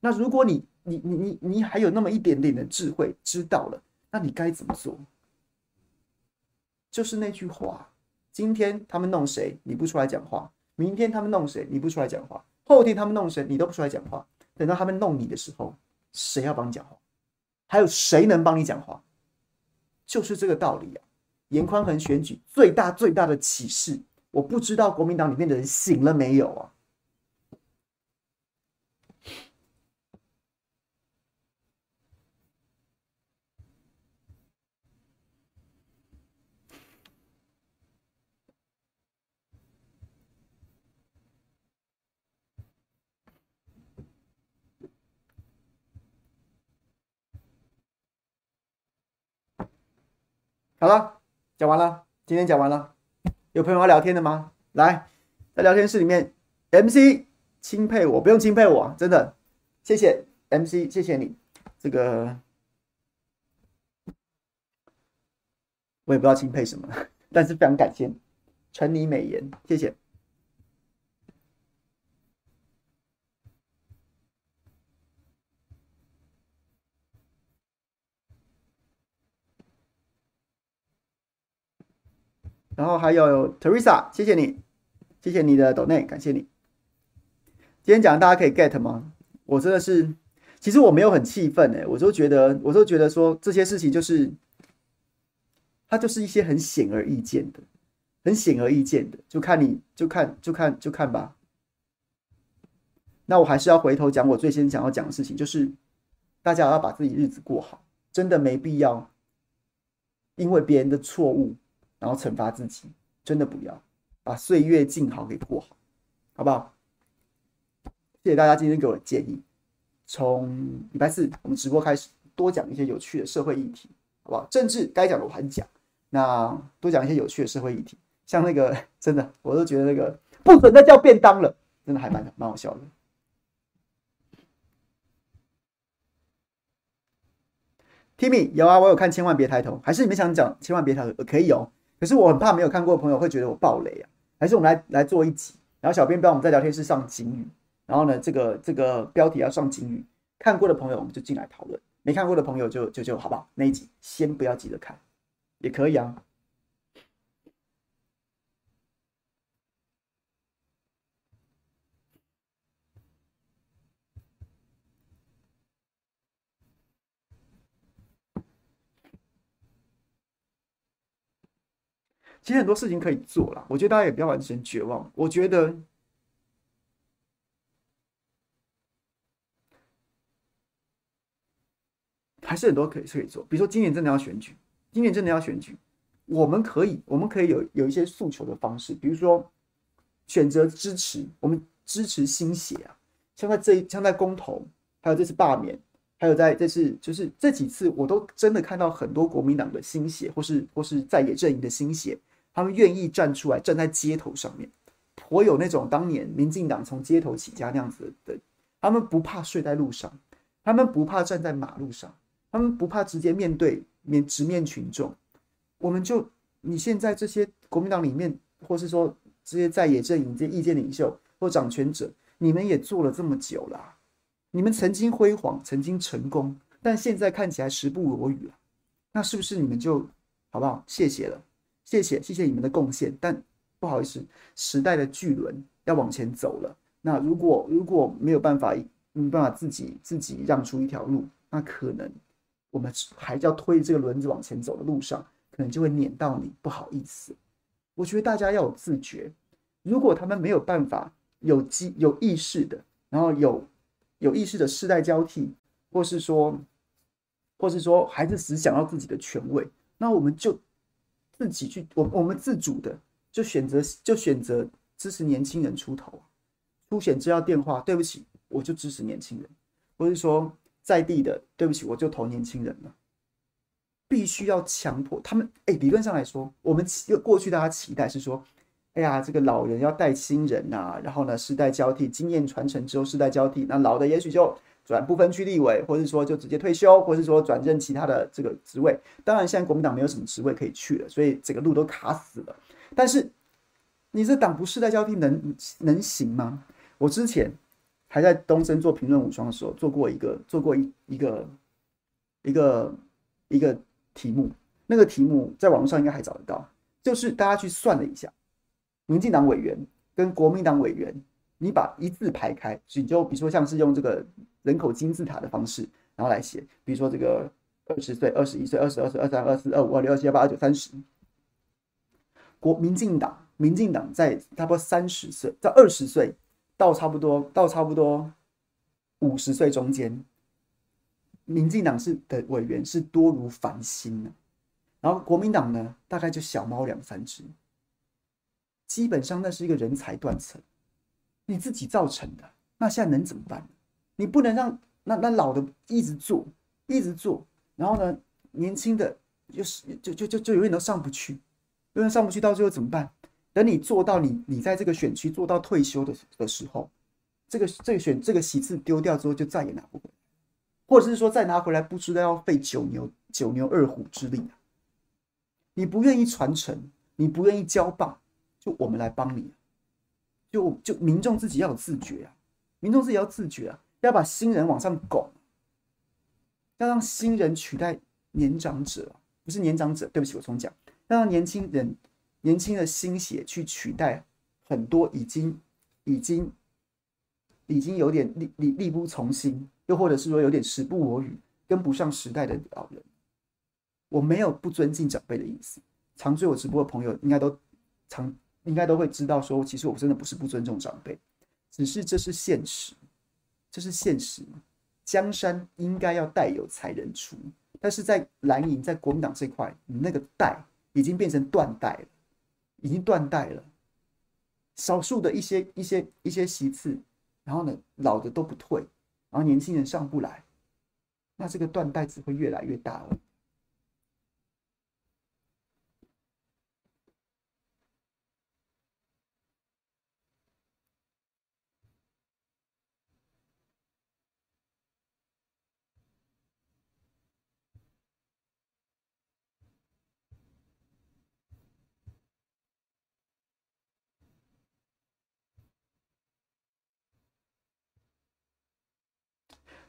那如果你你你你你还有那么一点点的智慧，知道了，那你该怎么做？就是那句话，今天他们弄谁，你不出来讲话；明天他们弄谁，你不出来讲话；后天他们弄谁，你都不出来讲话。等到他们弄你的时候，谁要帮你讲话？还有谁能帮你讲话？就是这个道理啊！严宽恒选举最大最大的启示，我不知道国民党里面的人醒了没有啊？好了，讲完了，今天讲完了。有朋友要聊天的吗？来，在聊天室里面，MC 钦佩我，不用钦佩我，真的，谢谢 MC，谢谢你。这个我也不知道钦佩什么，但是非常感谢，承你美言，谢谢。然后还有 Teresa，谢谢你，谢谢你的 donate，感谢你。今天讲大家可以 get 吗？我真的是，其实我没有很气愤哎，我都觉得，我都觉得说这些事情就是，它就是一些很显而易见的，很显而易见的，就看你就看就看就看吧。那我还是要回头讲我最先想要讲的事情，就是大家要把自己日子过好，真的没必要因为别人的错误然后惩罚自己，真的不要把岁月静好给过好，好不好？谢谢大家今天给我的建议。从礼拜四我们直播开始，多讲一些有趣的社会议题，好不好？政治该讲的我还讲，那多讲一些有趣的社会议题，像那个真的，我都觉得那个不准再叫便当了，真的还蛮蛮好笑的。Timmy 有啊，我有看，千万别抬头，还是你们想讲千万别抬头？可以哦，可是我很怕没有看过的朋友会觉得我暴雷啊，还是我们来来做一集，然后小编帮我们在聊天室上警语。然后呢，这个这个标题要上警语，看过的朋友我们就进来讨论，没看过的朋友就就就好不好？那一集先不要急着看，也可以啊。其实很多事情可以做啦，我觉得大家也不要完全绝望。我觉得。还是很多可以可以做，比如说今年真的要选举，今年真的要选举，我们可以我们可以有有一些诉求的方式，比如说选择支持，我们支持新血啊，像在这一像在公投，还有这次罢免，还有在这次就是这几次，我都真的看到很多国民党的新血，或是或是在野阵营的新血，他们愿意站出来，站在街头上面，颇有那种当年民进党从街头起家那样子的，他们不怕睡在路上，他们不怕站在马路上。他们不怕直接面对面直面群众，我们就你现在这些国民党里面，或是说这些在野阵营、这些意见领袖或掌权者，你们也做了这么久了，你们曾经辉煌，曾经成功，但现在看起来时不我与了，那是不是你们就好不好？谢谢了，谢谢谢谢你们的贡献，但不好意思，时代的巨轮要往前走了。那如果如果没有办法，没办法自己自己让出一条路，那可能。我们还要推这个轮子往前走的路上，可能就会碾到你。不好意思，我觉得大家要有自觉。如果他们没有办法有机有意识的，然后有有意识的世代交替，或是说，或是说还是只想要自己的权位，那我们就自己去，我我们自主的就选择就选择支持年轻人出头，出选知道电话，对不起，我就支持年轻人，不是说。在地的，对不起，我就投年轻人了。必须要强迫他们。哎、理论上来说，我们过去大家期待是说，哎呀，这个老人要带新人呐、啊，然后呢，世代交替，经验传承之后，世代交替，那老的也许就转不分区立委，或者是说就直接退休，或者是说转任其他的这个职位。当然，现在国民党没有什么职位可以去了，所以整个路都卡死了。但是，你这党不世代交替能能行吗？我之前。还在东森做评论无双的时候，做过一个做过一一个一个一个题目，那个题目在网络上应该还找得到，就是大家去算了一下，民进党委员跟国民党委员，你把一字排开，你就比如说像是用这个人口金字塔的方式，然后来写，比如说这个二十岁、二十一岁、二十二岁、二三、二四、二五、二六、二七、二八、二九、三十，国民进党民进党在差不多三十岁在二十岁。到差不多到差不多五十岁中间，民进党是的委员是多如繁星呢，然后国民党呢大概就小猫两三只，基本上那是一个人才断层，你自己造成的，那现在能怎么办？你不能让那那老的一直做一直做，然后呢年轻的就是就就就就永远都上不去，永远上不去，到最后怎么办？等你做到你你在这个选区做到退休的的时候，这个这个选这个席次丢掉之后就再也拿不回来，或者是说再拿回来不知道要费九牛九牛二虎之力啊！你不愿意传承，你不愿意交棒，就我们来帮你，就就民众自己要有自觉啊！民众自己要自觉啊！要把新人往上拱，要让新人取代年长者，不是年长者，对不起，我重讲，要让年轻人。年轻的心血去取代很多已经已经已经有点力力力不从心，又或者是说有点时不我与，跟不上时代的老人。我没有不尊敬长辈的意思，常追我直播的朋友应该都常应该都会知道，说其实我真的不是不尊重长辈，只是这是现实，这是现实。江山应该要代有才人出，但是在蓝营在国民党这块，你那个代已经变成断代了，已经断代了。少数的一些一些一些席次，然后呢，老的都不退，然后年轻人上不来，那这个断代只会越来越大了。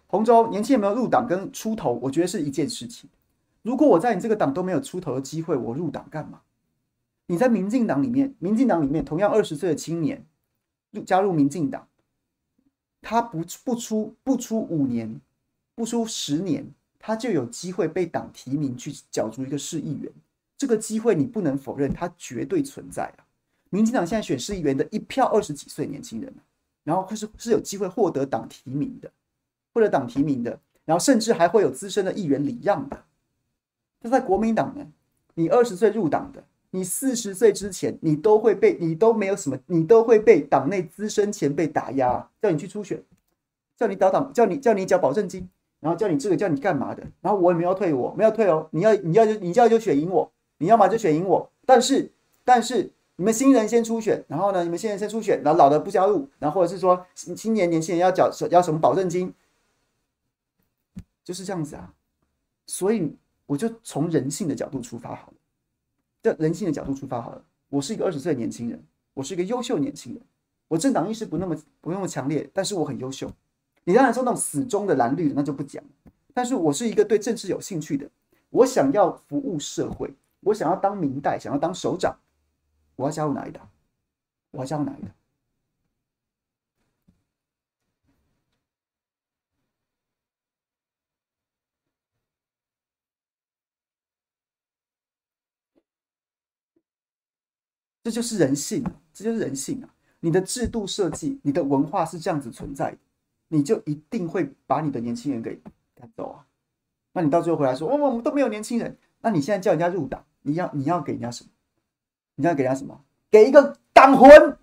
洪州年轻有没有入党跟出头，我觉得是一件事情。如果我在你这个党都没有出头的机会，我入党干嘛？你在民进党里面，民进党里面同样二十岁的青年入加入民进党，他不不出不出五年，不出十年，他就有机会被党提名去角逐一个市议员。这个机会你不能否认，它绝对存在啊！民进党现在选市议员的一票二十几岁年轻人，然后是是有机会获得党提名的。或者党提名的，然后甚至还会有资深的议员礼让的。那在国民党呢？你二十岁入党的，你四十岁之前，你都会被你都没有什么，你都会被党内资深前辈打压，叫你去初选，叫你倒党，叫你叫你缴保证金，然后叫你这个叫你干嘛的？然后我也没有退我，我没有退哦。你要你要就你要就选赢我，你要么就选赢我。但是但是你们新人先初选，然后呢，你们新人先初选，然后老的不加入，然后或者是说青年年轻人要缴要什么保证金？就是这样子啊，所以我就从人性的角度出发好了。这人性的角度出发好了。我是一个二十岁的年轻人，我是一个优秀年轻人。我政党意识不那么不那么强烈，但是我很优秀。你当然说那种死忠的蓝绿的那就不讲。但是我是一个对政治有兴趣的，我想要服务社会，我想要当民代，想要当首长。我要加入哪一党？我要加入哪一党？这就是人性，这就是人性啊！你的制度设计，你的文化是这样子存在的，你就一定会把你的年轻人给赶走啊！那你到最后回来说，哦，我们都没有年轻人，那你现在叫人家入党，你要你要给人家什么？你要给人家什么？给一个党魂！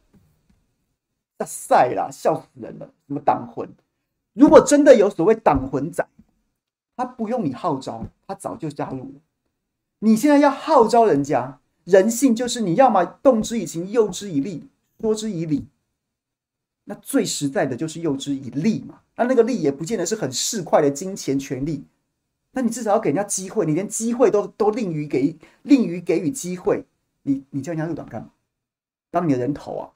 那赛啦，笑死人了！什么党魂？如果真的有所谓党魂仔，他不用你号召，他早就加入了。你现在要号召人家。人性就是你要么动之以情，诱之以利，说之以理。那最实在的就是诱之以利嘛。那那个利也不见得是很市侩的金钱权利。那你至少要给人家机会，你连机会都都吝于给，吝于给予机会，你你叫人家入党干嘛？当你的人头啊？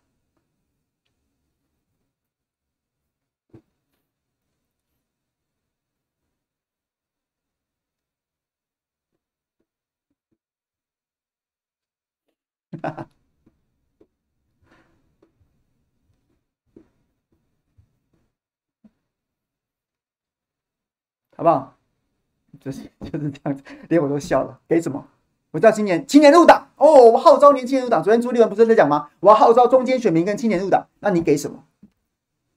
哈 <laughs> 哈好不好？就是 <laughs> 就是这样子，连我都笑了。给什么？我叫青年青年入党哦，我号召年轻人入党。昨天朱立伦不是在讲吗？我要号召中间选民跟青年入党。那你给什么？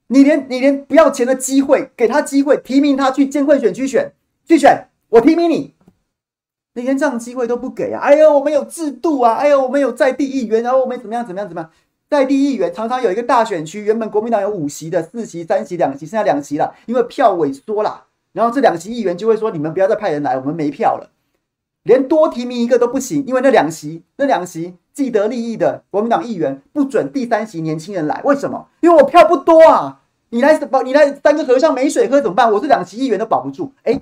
你连你连不要钱的机会，给他机会，提名他去建会选区选去选，我提名你。你连这样机会都不给啊！哎呦，我们有制度啊！哎呦，我们有在地议员，然后我们怎么样怎么样怎么样？在地议员常常有一个大选区，原本国民党有五席的，四席、三席、两席，剩下两席了，因为票萎缩了。然后这两席议员就会说：“你们不要再派人来，我们没票了。”连多提名一个都不行，因为那两席那两席既得利益的国民党议员不准第三席年轻人来。为什么？因为我票不多啊！你来保，你来三个和尚没水喝怎么办？我这两席议员都保不住。哎。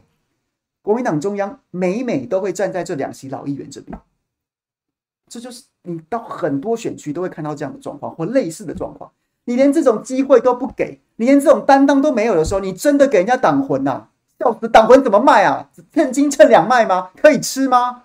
国民党中央每每都会站在这两席老议员这边，这就是你到很多选区都会看到这样的状况或类似的状况。你连这种机会都不给，你连这种担当都没有的时候，你真的给人家挡魂呐？笑死！挡魂怎么卖啊？称斤称两卖吗？可以吃吗？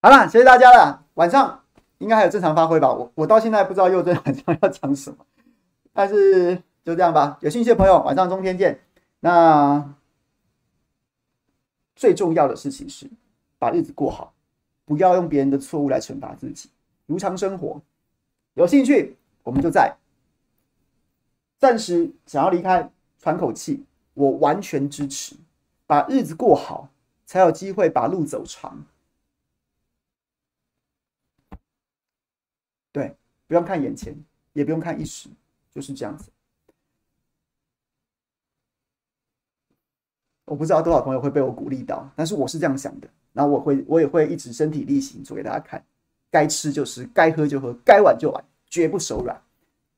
好了，谢谢大家了。晚上应该还有正常发挥吧？我我到现在不知道又真晚上要讲什么，但是就这样吧。有兴趣的朋友，晚上中天见。那最重要的事情是把日子过好，不要用别人的错误来惩罚自己，如常生活。有兴趣，我们就在。暂时想要离开，喘口气，我完全支持。把日子过好，才有机会把路走长。对，不用看眼前，也不用看一时，就是这样子。我不知道多少朋友会被我鼓励到，但是我是这样想的。然后我会，我也会一直身体力行做给大家看。该吃就吃，该喝就喝，该玩就玩，绝不手软。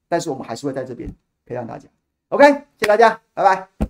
但是我们还是会在这边陪伴大家。OK，谢谢大家，拜拜。